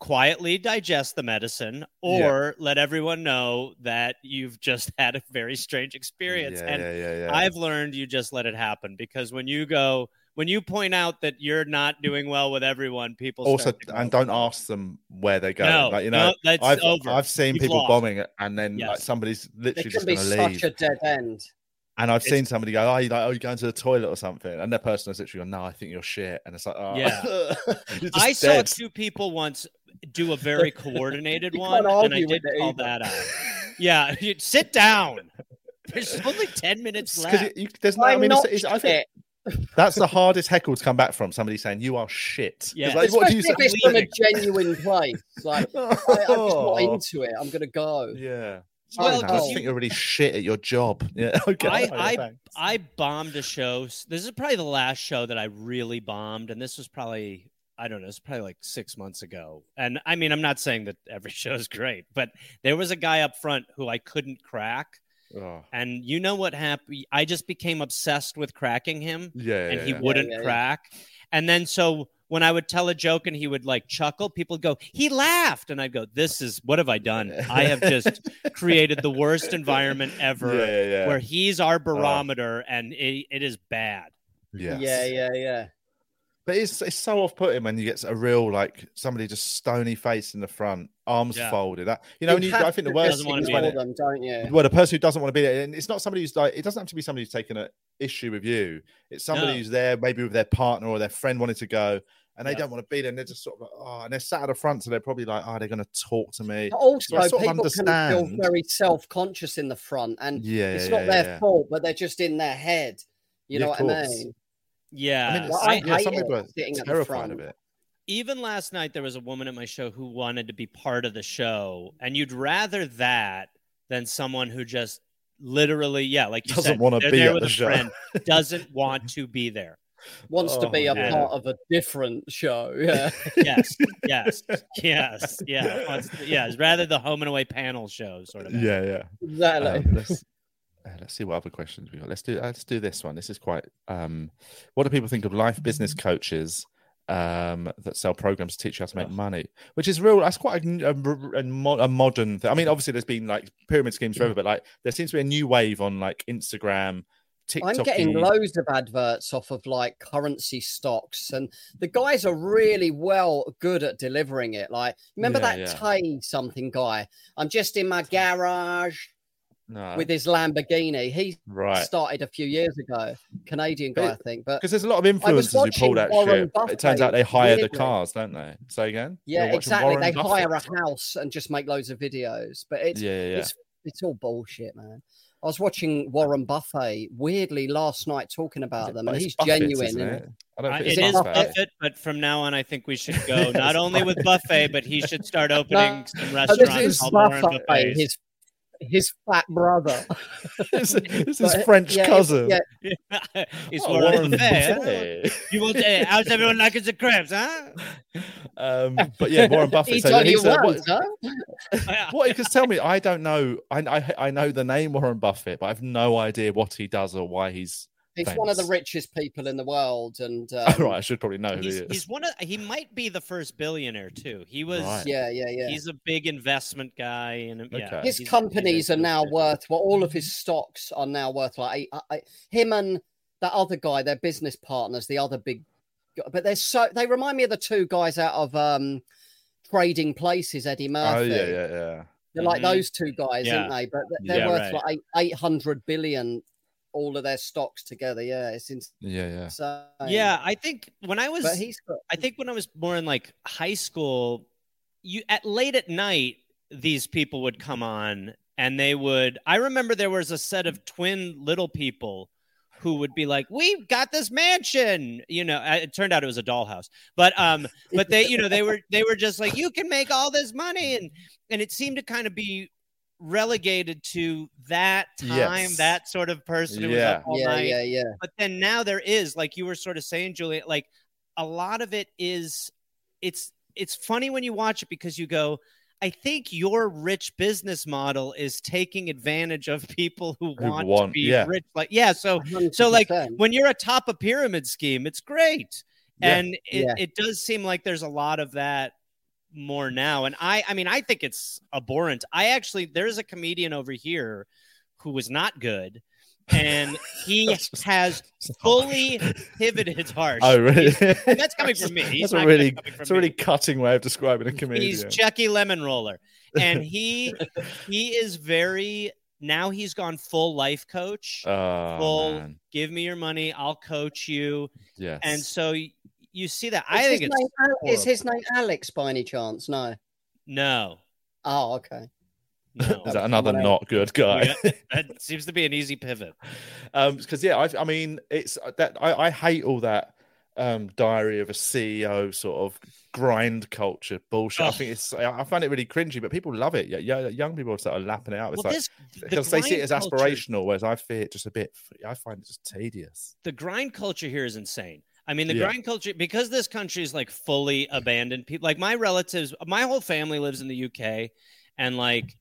S7: quietly digest the medicine or let everyone know that you've just had a very strange experience
S6: Yeah,
S7: and
S6: yeah, yeah, yeah.
S7: I've learned you just let it happen because when you go, when you point out that you're not doing well with everyone, people
S6: also
S7: start to go,
S6: and don't ask them where they go.
S7: No,
S6: like you know,
S7: no, that's
S6: I've
S7: over.
S6: I've seen
S7: You've
S6: people
S7: lost.
S6: bombing it, and then like
S7: Yes.
S6: somebody's
S8: It
S6: literally
S8: can
S6: just
S8: be
S6: going to
S8: such
S6: leave.
S8: a dead end.
S6: And I've
S7: It's-
S6: seen somebody go, "Oh, you like, oh, you going to the toilet or something?" And that person has literally gone, "No, I think you're shit." And it's like, oh.
S7: Yeah.
S6: You're just
S7: I saw two people once do a very coordinated one, and I did
S8: with
S7: call that out. Yeah, you, sit down. There's only ten minutes left.
S6: you, there's no. I mean,
S8: not
S6: it's, it's, I think that's the hardest heckle to come back from somebody saying you are shit.
S7: Yeah.
S6: like, what do
S8: Especially
S6: you
S8: if it's from a genuine place. Like, I, I'm just not into it. I'm gonna go.
S6: Yeah.
S7: Well,
S6: Well, I
S7: 'cause
S6: just
S7: you-
S6: think you're really shit at your job. Yeah. Okay.
S7: I,
S6: alright,
S7: I. I bombed a show. This is probably the last show that I really bombed, and this was probably I don't know. It's probably like six months ago. And I mean, I'm not saying that every show is great, but there was a guy up front who I couldn't crack,
S6: Oh,
S7: and you know what happened? I just became obsessed with cracking him,
S6: yeah.
S7: and
S6: yeah,
S7: he
S6: yeah.
S7: wouldn't
S8: yeah, yeah.
S7: crack. And then so when I would tell a joke and he would like chuckle, people would go, "He laughed," and I'd go, "This is what have I done? I have just created the worst environment ever."
S6: Yeah, yeah, yeah.
S7: where he's our barometer and it, it is bad.
S6: Yes.
S8: Yeah, yeah, yeah.
S6: But it's it's so off putting when you get a real like somebody just stony face in the front, arms
S7: Yeah.
S6: folded. That you know, when you, I think the worst
S7: Doesn't
S6: thing is when it,
S8: them, don't you?
S6: well, the person who doesn't want to be there, and it's not somebody who's like, it doesn't have to be somebody who's taken an issue with you. It's somebody
S7: No.
S6: who's there, maybe with their partner or their friend wanted to go, and they
S7: Yeah.
S6: don't want to be there, and they're just sort of like, oh, and they're sat at the front, so they're probably like, oh, they're going to talk to me.
S8: But also,
S6: So I sort of
S8: people can feel very self-conscious in the front, and
S6: Yeah,
S8: it's
S6: yeah,
S8: not
S6: yeah,
S8: their
S6: yeah.
S8: fault, but they're just in their head. You
S6: Yeah,
S8: know
S6: of
S8: what I mean?
S7: Yeah.
S6: I mean,
S8: Well, I
S6: yeah, some people are
S8: sitting at the
S6: terrified of it.
S7: Even last night, there was a woman at my show who wanted to be part of the show, and you'd rather that than someone who just literally, yeah, like you
S6: Doesn't
S7: said,
S6: wanna be
S7: there
S6: at
S7: with
S6: the
S7: a
S6: show.
S7: friend, doesn't want to be there.
S8: Wants to be
S6: Oh,
S8: a
S6: yeah.
S8: part of a different show. Yeah.
S7: Yes, yes, yes, yeah, wants to- yes. Rather the home and away panel show sort of.
S6: Yeah, yeah.
S8: exactly.
S6: Um, let's, uh, let's see what other questions we got. Let's do uh, let's do this one. This is quite. Um, what do people think of life business coaches um, that sell programs to teach you how to make money, which is real. That's quite a, a, a, modern thing. I mean, obviously, there's been like pyramid schemes forever, but like there seems to be a new wave on like Instagram, TikTok.
S8: I'm getting loads of adverts off of like currency stocks, and the guys are really well good at delivering it. Like, remember
S6: Yeah,
S8: that
S6: yeah.
S8: Tay something guy? I'm just in my garage
S6: No,
S8: with his Lamborghini. He
S6: right.
S8: started a few years ago, Canadian guy, I think. But
S6: Because there's a lot of influencers who pull that
S8: Warren
S6: shit. but it turns out they hire the cars, don't they? Say again.
S8: yeah, exactly.
S6: Warren
S8: They hire a house and just make loads of videos. But it's
S6: Yeah, yeah, yeah.
S8: it's it's all bullshit, man. I was watching Warren Buffett weirdly last night talking about them, and he's
S6: Buffett,
S8: genuine.
S6: isn't it?
S8: it.
S6: I don't
S7: Uh,
S6: think it's Buffett.
S7: Buffett, but from now on, I think we should go not only with Buffet, but he should start opening some
S8: Oh,
S7: restaurants
S8: this is
S7: called Warren
S8: Buffett,
S7: Buffets.
S8: his his fat brother.
S6: this is his French
S8: yeah,
S6: cousin.
S8: Yeah,
S7: He's
S6: Oh,
S7: Warren,
S6: Warren
S7: Buffet. huh?
S6: Buffett.
S7: You want? Uh, how's everyone liking the crabs, huh?
S6: Um, but yeah, Warren Buffett.
S8: he
S6: so
S8: told you
S6: he's, uh, what-
S8: huh?
S6: What? Because tell me, I don't know. I, I I know the name Warren Buffett, but I've no idea what he does or why he's.
S8: He's one of the richest people in the world, and um,
S6: Oh, right, I should probably know who he is.
S7: he's one of. He might be the first billionaire too. He was.
S6: Right.
S8: yeah, yeah, yeah.
S7: He's a big investment guy, and yeah,
S8: his companies are now worth well all of his stocks are now worth like I, I, him and that other guy they're business partners the other big but they're so they remind me of the two guys out of um trading places eddie murphy
S6: oh yeah, yeah, yeah.
S8: they're like
S7: Mhm.
S8: those two guys
S7: Yeah.
S8: aren't they but they're- they're
S7: Yeah,
S8: worth
S7: right.
S8: like 800 billion all of their stocks together yeah it's insane
S6: Yeah, yeah.
S7: Yeah, I think when I was,
S8: he's got
S7: I think when I was more in like high school, you at late at night, these people would come on and they would. I remember there was a set of twin little people who would be like, "We've got this mansion," you know. uh, It turned out it was a dollhouse, but um, but they, you know, they were they were just like, "You can make all this money," and and it seemed to kind of be relegated to that time,
S6: Yes.
S7: that sort of person who was up all
S8: yeah
S7: night
S8: yeah yeah
S7: but then now there is like you were sort of saying julian like a lot of it is it's it's funny when you watch it because you go i think your rich business model is taking advantage of people who
S6: Who
S7: want,
S6: want-
S7: to be
S6: yeah.
S7: rich like yeah so so like when you're atop a pyramid scheme it's great
S6: Yeah.
S7: and it,
S8: Yeah.
S7: it does seem like there's a lot of that more now and i i mean i think it's abhorrent i actually there's a comedian over here who was not good and he has fully pivoted harsh
S6: Oh, really?
S7: that's coming from me. He's
S6: That's a really, it's a really
S7: me.
S6: cutting way of describing a comedian.
S7: he's Jackie Lemon Roller, and he he is very now. He's gone full life coach.
S6: oh,
S7: full
S6: man.
S7: give me your money, I'll coach you.
S6: Yes.
S7: And so you see that.
S8: Is
S7: I think
S8: his
S7: it's
S8: name Al- is his name alex by any chance? No.
S7: No,
S8: oh okay.
S7: No.
S6: is that another
S8: someone
S6: not good guy?
S7: Yeah, that seems to be an easy pivot.
S6: um because yeah I, I mean it's uh, that I, I hate all that um diary of a ceo sort of grind culture bullshit. I think it's i I find it really cringy but people love it. Yeah, yeah young people start lapping it out. It's
S7: Well,
S6: like
S7: this the
S6: because they see it as
S7: grind culture-
S6: aspirational whereas i fear it just a bit i find it just tedious.
S7: The grind culture here is insane. I mean, the
S6: Yeah.
S7: grind culture because this country is like fully abandoned. People like my relatives, my whole family lives in the UK, and like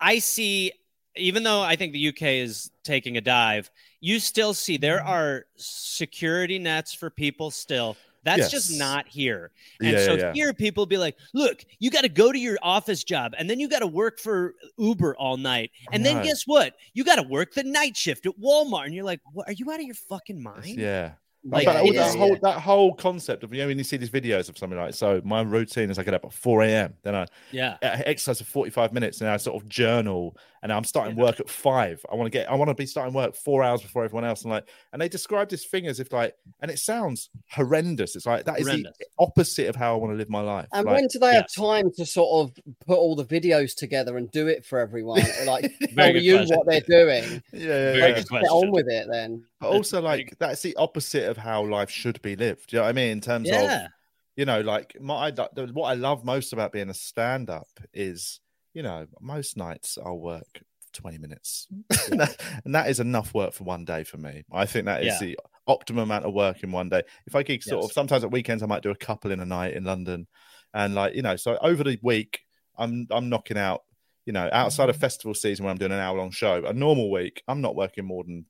S7: I see, even though I think the UK is taking a dive, you still see there
S6: Mm-hmm.
S7: are security nets for people still. That's just not here. And
S6: Yeah,
S7: so
S6: yeah,
S7: here people be like, look, you got to go to your office job and then you got to work for Uber all night. And then guess what? You got to work the night shift at Walmart. And you're like, what, are you out of your fucking mind?
S6: yeah
S7: Like,
S6: but
S7: it
S6: that
S7: is-
S6: whole that whole concept of you know when you see these videos of something like so my routine is I get up at 4 a.m. then I
S7: yeah.
S6: I exercise for 45 minutes and I sort of journal and I'm starting work at five. I want to get I want to be starting work four hours before everyone else. And like and they describe this thing as if like and it sounds horrendous. It's like that is
S7: Horrendous.
S6: the opposite of how I want to live my life.
S8: And
S6: Like,
S8: when do they have time to sort of put all the videos together and do it for everyone? Like
S7: Very
S8: tell you
S7: question.
S8: what they're doing.
S6: yeah, yeah,
S7: Very
S6: yeah.
S7: good
S8: Just get on with it then.
S6: But also like that's the opposite of how life should be lived. You know what I mean? In terms
S7: Yeah.
S6: of you know, like my what I love most about being a stand-up is, you know, most nights I'll work 20 minutes, mm. and, and that is enough work for one day for me. I think that is
S7: Yeah.
S6: the optimum amount of work in one day. If I gig sort
S7: Yes.
S6: of sometimes at weekends, I might do a couple in a night in London, and like you know, so over the week, I'm I'm knocking out. You know, outside of mm-hmm. festival season when I'm doing an hour long show, a normal week, I'm not working more than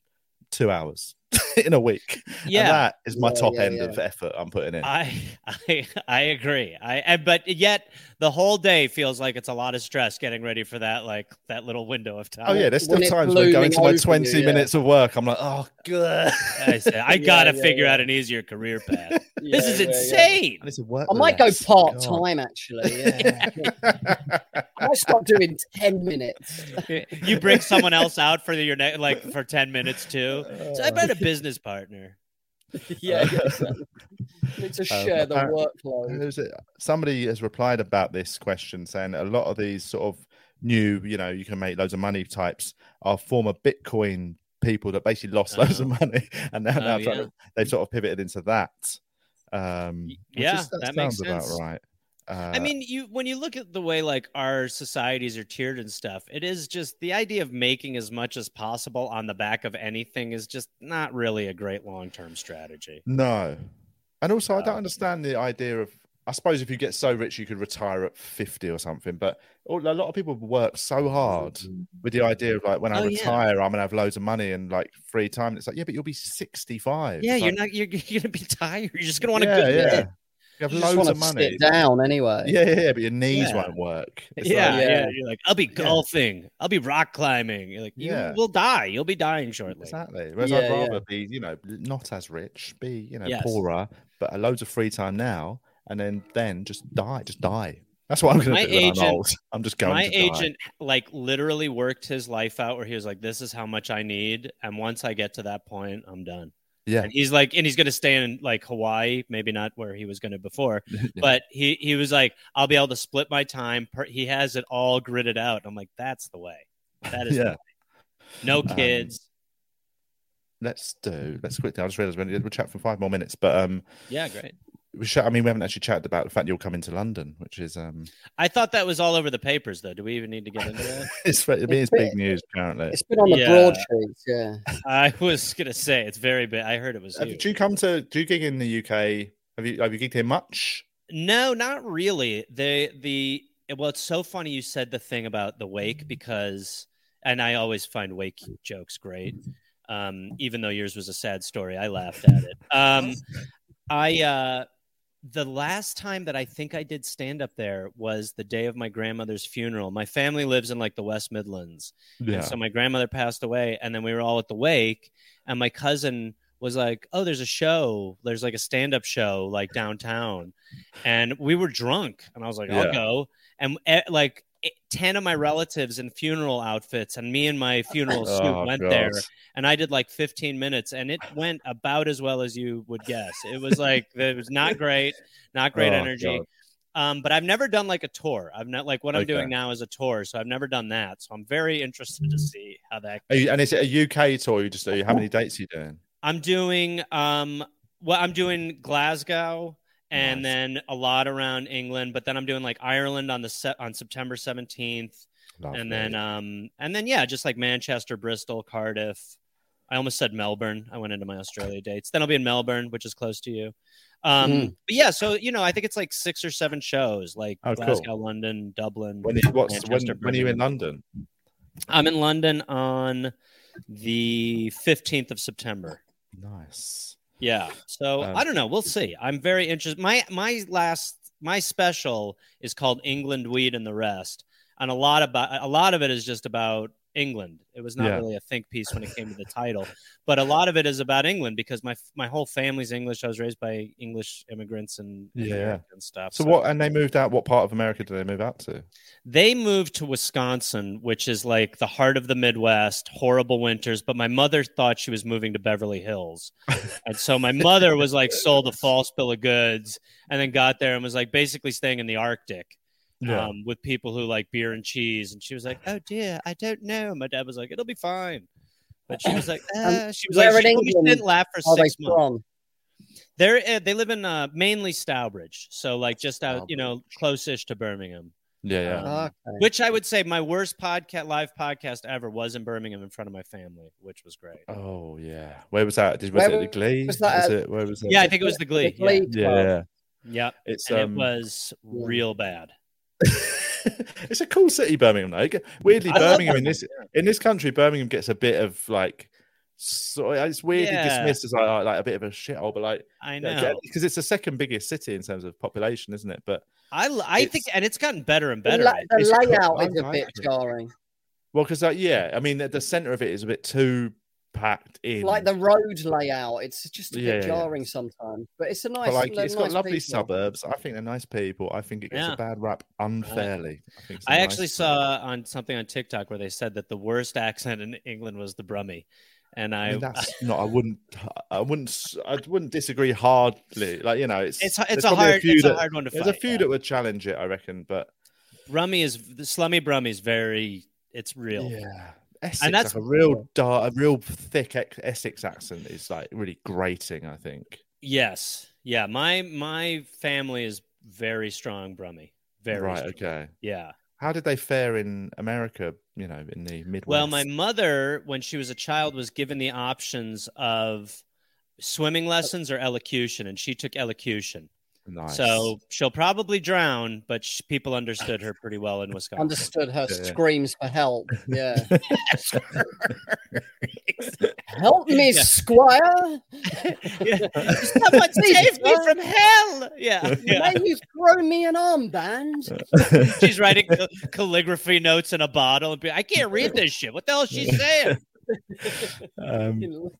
S6: two hours. in a week. And
S7: Yeah.
S6: that is my
S8: Yeah,
S6: top
S8: yeah,
S6: end
S8: yeah.
S6: of effort I'm putting in.
S7: I I I agree. I and, but yet the whole day feels like it's a lot of stress getting ready for that like that little window of time.
S6: Oh yeah, there's still
S8: When
S6: times when I go
S8: looming
S6: into my
S8: over you,
S6: 20
S8: yeah.
S6: minutes of work. I'm like, oh god,
S7: I, say, I gotta
S8: yeah,
S7: figure
S8: yeah.
S7: out an easier career path. this is
S8: yeah, yeah.
S7: insane.
S6: I need to work.
S8: I might go part time actually. Yeah. I might start doing 10 minutes.
S7: you bring someone else out for your ne- like for 10 minutes too. So I uh, bet a business partner.
S8: yeah, yeah, exactly. Need to share the workload.
S6: Who's it? Somebody has replied about this question saying a lot of these sort of new, you know, you can make loads of money types are former Bitcoin people that basically lost loads of money and now,
S7: Oh,
S6: now
S7: yeah.
S6: they've sort of pivoted into that. Um,
S7: yeah,
S6: is- that,
S7: that makes
S6: sounds about right. Uh,
S7: I mean, you when you look at the way like our societies are tiered and stuff, it is just the idea of making as much as possible on the back of anything is just not really a great long-term strategy.
S6: no, and also I don't
S7: Um,
S6: understand the idea of. I suppose if you get so rich, you could retire at fifty or something. But a lot of people work so hard with the idea of like, when I
S7: Oh, yeah.
S6: retire, I'm gonna have loads of money and like free time. It's like, yeah, but you'll be sixty-five.
S7: Yeah,
S6: It's
S7: you're
S6: like,
S7: not you're, you're gonna be tired. You're just gonna want
S6: yeah,
S7: a good
S6: yeah.
S7: bed.
S6: You have
S8: You just
S6: loads
S8: want
S6: of
S8: to
S6: money.
S8: sit down anyway.
S6: Yeah, yeah, yeah, but your knees
S7: Yeah.
S6: won't work. It's
S7: Yeah,
S6: like-
S7: yeah,
S8: Yeah.
S7: You're like, I'll be golfing. I'll be rock climbing. You're like, you
S6: Yeah.
S7: will die. You'll be dying shortly.
S6: exactly. Whereas
S8: Yeah,
S6: I'd
S8: yeah.
S6: rather be, you know, not as rich, be, you know,
S7: Yes.
S6: poorer, but a loads of free time now, and then then just die, just die. That's what I'm going to do when
S7: agent-
S6: I'm old. I'm just going
S7: My
S6: to die.
S7: My agent like literally worked his life out where he was like, This is how much I need. And once I get to that point, I'm done.
S6: Yeah,
S7: And he's like, and he's gonna stay in like Hawaii, maybe not where he was gonna before,
S6: Yeah.
S7: but he he was like, I'll be able to split my time. He has it all gridded out. I'm like, that's the way. That is the
S6: Yeah.
S7: way. no
S6: Um,
S7: kids.
S6: let's do. Let's quickly. I just realized we'll chat for five more minutes, but um,
S7: yeah, great.
S6: We should, I mean, we haven't actually chatted about the fact you'll come into London, which is um,
S7: I thought that was all over the papers, though. Do we even need to get into that?
S6: it's it is big news apparently.
S8: It's been on the
S7: Yeah.
S8: broadsheets, yeah.
S7: I was gonna say it's very big. I heard it was
S6: Have,
S7: huge.
S6: do you come to? Do you gig in the UK? Have you have you gigged here much?
S7: No, not really. The the well, it's so funny you said the thing about the wake because, and I always find wake jokes great. Um, even though yours was a sad story, I laughed at it. Um, I uh, the last time that I think I did stand up there was the day of my grandmother's funeral. My family lives in like the West Midlands, and so my grandmother passed away, and then we were all at the wake, and my cousin was like, "Oh, there's a show. There's like a stand-up show like downtown," and we were drunk, and I was like, "I'll go." And eh, like eh, ten of my relatives in funeral outfits, and me in my funeral suit
S6: Oh,
S7: went
S6: God.
S7: there, and I did like 15 minutes, and it went about as well as you would guess. It was like it was not great, not great
S6: Oh,
S7: energy.
S6: God.
S7: Um, but I've never done like a tour. I've not like what I'm
S6: Okay.
S7: doing now is a tour, so I've never done that. So I'm very interested to see how that.
S6: You, and is it a UK tour? You just how many dates are you doing?
S7: I'm doing um, well, I'm doing Glasgow and
S6: Nice.
S7: then a lot around England, but then I'm doing like Ireland on the set on September 17th, and then um, and then yeah, just like Manchester, Bristol, Cardiff. I almost said Melbourne. I went into my Australia dates. Then I'll be in Melbourne, which is close to you. Um,
S8: Mm.
S7: but yeah, so you know, I think it's like six or seven shows, like
S6: Oh, cool.
S7: Glasgow, London, Dublin.
S6: when, is- what's, when, when are you in London?
S7: I'm in London on the 15th of September.
S6: Nice.
S7: Yeah. So
S6: Um,
S7: I don't know. We'll see. I'm very interested. My my last my special is called England Weed and the Rest, and a lot about a lot of it is just about England. It was not
S6: Yeah.
S7: really a think piece when it came to the title, but a lot of it is about England because my my whole family's English. I was raised by English immigrants and
S6: Yeah.
S7: and stuff.
S6: So what? And they moved out. What part of America did they move out to?
S7: They moved to Wisconsin, which is like the heart of the Midwest, horrible winters. But my mother thought she was moving to Beverly Hills. and so my mother was like sold a false bill of goods and then got there and was like basically staying in the Arctic
S6: Yeah.
S7: um, with people who like beer and cheese. And she was like, oh dear, I don't know. My dad was like, it'll be fine. But she was like, uh, she was like, she she didn't laugh for
S8: Are they
S7: six months.
S8: from?
S7: They're uh, they live in uh, mainly Stourbridge, so like just out, you know, close-ish to Birmingham.
S6: Yeah, yeah.
S7: Um,
S8: Okay.
S7: Which I would say my worst podcast, live podcast ever, was in Birmingham in front of my family, which was great.
S6: Oh yeah. Where was that? Did, was
S8: Where
S6: it the Glee?
S8: was that at-
S6: it, where was it?
S7: Yeah, I think it was the Glee.
S8: The Glee
S6: Yeah.
S8: Club.
S6: yeah.
S7: Yeah,
S6: It's
S7: and
S6: um,
S7: it was real bad.
S6: it's a cool city, Birmingham. Though. Weirdly,
S7: I
S6: Birmingham in this in this country, Birmingham gets a bit of like so uh, it's weirdly
S7: Yeah.
S6: dismissed as like, like a bit of a shithole, but like
S7: I know.
S6: because it's the second biggest city in terms of population, isn't it? But
S7: I I think, and it's gotten better and
S8: The,
S7: better.
S8: la- the layout
S6: cool.
S8: is a
S6: I
S8: bit
S6: like
S8: jarring.
S6: well, because like, yeah, I mean, the, the center of it is a bit too packed in.
S8: Like the road layout, it's just a
S6: Yeah,
S8: bit
S6: yeah, yeah.
S8: jarring sometimes. But it's a nice.
S6: but like
S8: they're
S6: it's got lovely
S8: people.
S6: suburbs. I think they're nice people. I think it gets
S7: Yeah.
S6: a bad rap unfairly. I, think it's nice
S7: actually
S6: place.
S7: saw on something on TikTok where they said that the worst accent in England was the Brummie, and
S6: I
S7: I,
S6: mean, that's not. I wouldn't. I wouldn't. s- I wouldn't disagree hardly. Like you know, it's
S7: it's it's a
S6: probably
S7: hard
S6: few
S7: it's a hard one to
S6: There's
S7: fight.
S6: a few
S7: yeah.
S6: that would challenge it, I reckon, but
S7: Brummie is the slummy Brummie is very it's real.
S6: yeah, Essex,
S7: that's-
S6: like a real dark, a real thick Essex accent is like really grating. I think.
S7: Yes, yeah. My my family is very strong Brummie. Very
S6: right.
S7: strong.
S6: Okay.
S7: Yeah.
S6: How did they fare in America? You know, in the Midwest.
S7: Well, my mother, when she was a child, was given the options of swimming lessons or elocution, and she took elocution.
S6: Nice.
S7: So she'll probably drown, but sh- people understood her pretty well in Wisconsin.
S8: Understood her
S6: Yeah, yeah.
S8: screams for help. Yeah. help me,
S7: Yeah.
S8: Squire.
S7: Yeah. Someone save me from hell! Yeah, yeah.
S8: May you throw me an armband?
S7: She's writing cal- calligraphy notes in a bottle, and be, I can't read this shit. What the hell is she saying?
S6: Um,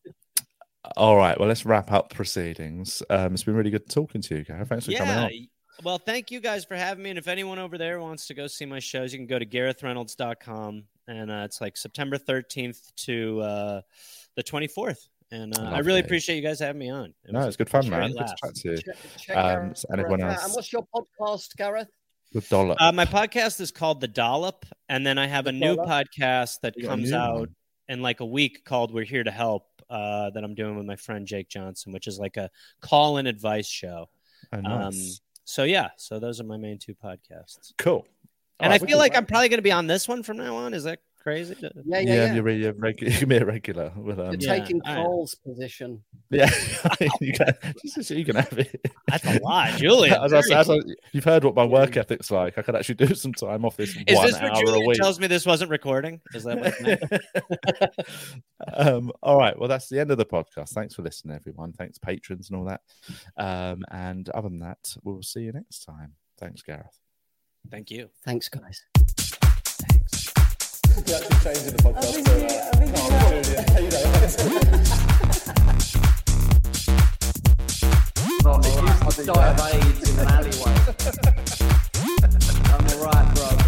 S6: all right. Well, let's wrap up proceedings. Um, it's been really good talking to you, Gareth. Thanks for coming
S7: yeah.
S6: on.
S7: Well, thank you guys for having me. And if anyone over there wants to go see my shows, you can go to GarethReynolds.com. And uh, it's like September 13th to uh, the 24th. And uh, I really appreciate you guys having me on. It
S6: No, it's good fun,
S7: great
S6: man. Good to chat to you.
S8: Check, check
S6: Um,
S8: Gareth
S6: and everyone
S8: out.
S6: else.
S8: And what's your podcast, Gareth?
S6: Good dollar.
S7: Uh, my podcast is called The Dollop. And then I have a
S8: The
S7: new podcast that
S6: You
S7: comes out
S6: one.
S7: in like a week called We're Here to Help uh, that I'm doing with my friend Jake Johnson, which is like a call in advice show.
S6: oh,
S7: Um,
S6: nice.
S7: so, yeah. So those are my main two podcasts.
S6: cool.
S7: And
S6: All
S7: I feel like I'm probably going to be on this one from now on. Is that crazy?
S8: Yeah,
S6: yeah,
S8: yeah, yeah.
S6: You're, you're regu- you can be a regular. With, um,
S8: You're taking
S7: all right.
S8: Cole's position.
S6: yeah, you can. Just you can have it.
S7: That's a lot, Julian.
S6: As I, said- as I, you've heard what my work ethic's like. I could actually do some time off this
S7: Is
S6: one
S7: this where
S6: hour a
S7: Julian
S6: week.
S7: tells me this wasn't recording? Is that what
S6: um, all right. Well, that's the end of the podcast. Thanks for listening, everyone. Thanks, patrons, and all that. Um, and other than that, we'll see you next time. Thanks, Gareth.
S7: Thank you.
S8: Thanks, guys.
S5: Changing the podcast. I've so, I've die of AIDS in an alleyway. I'm alright, bro.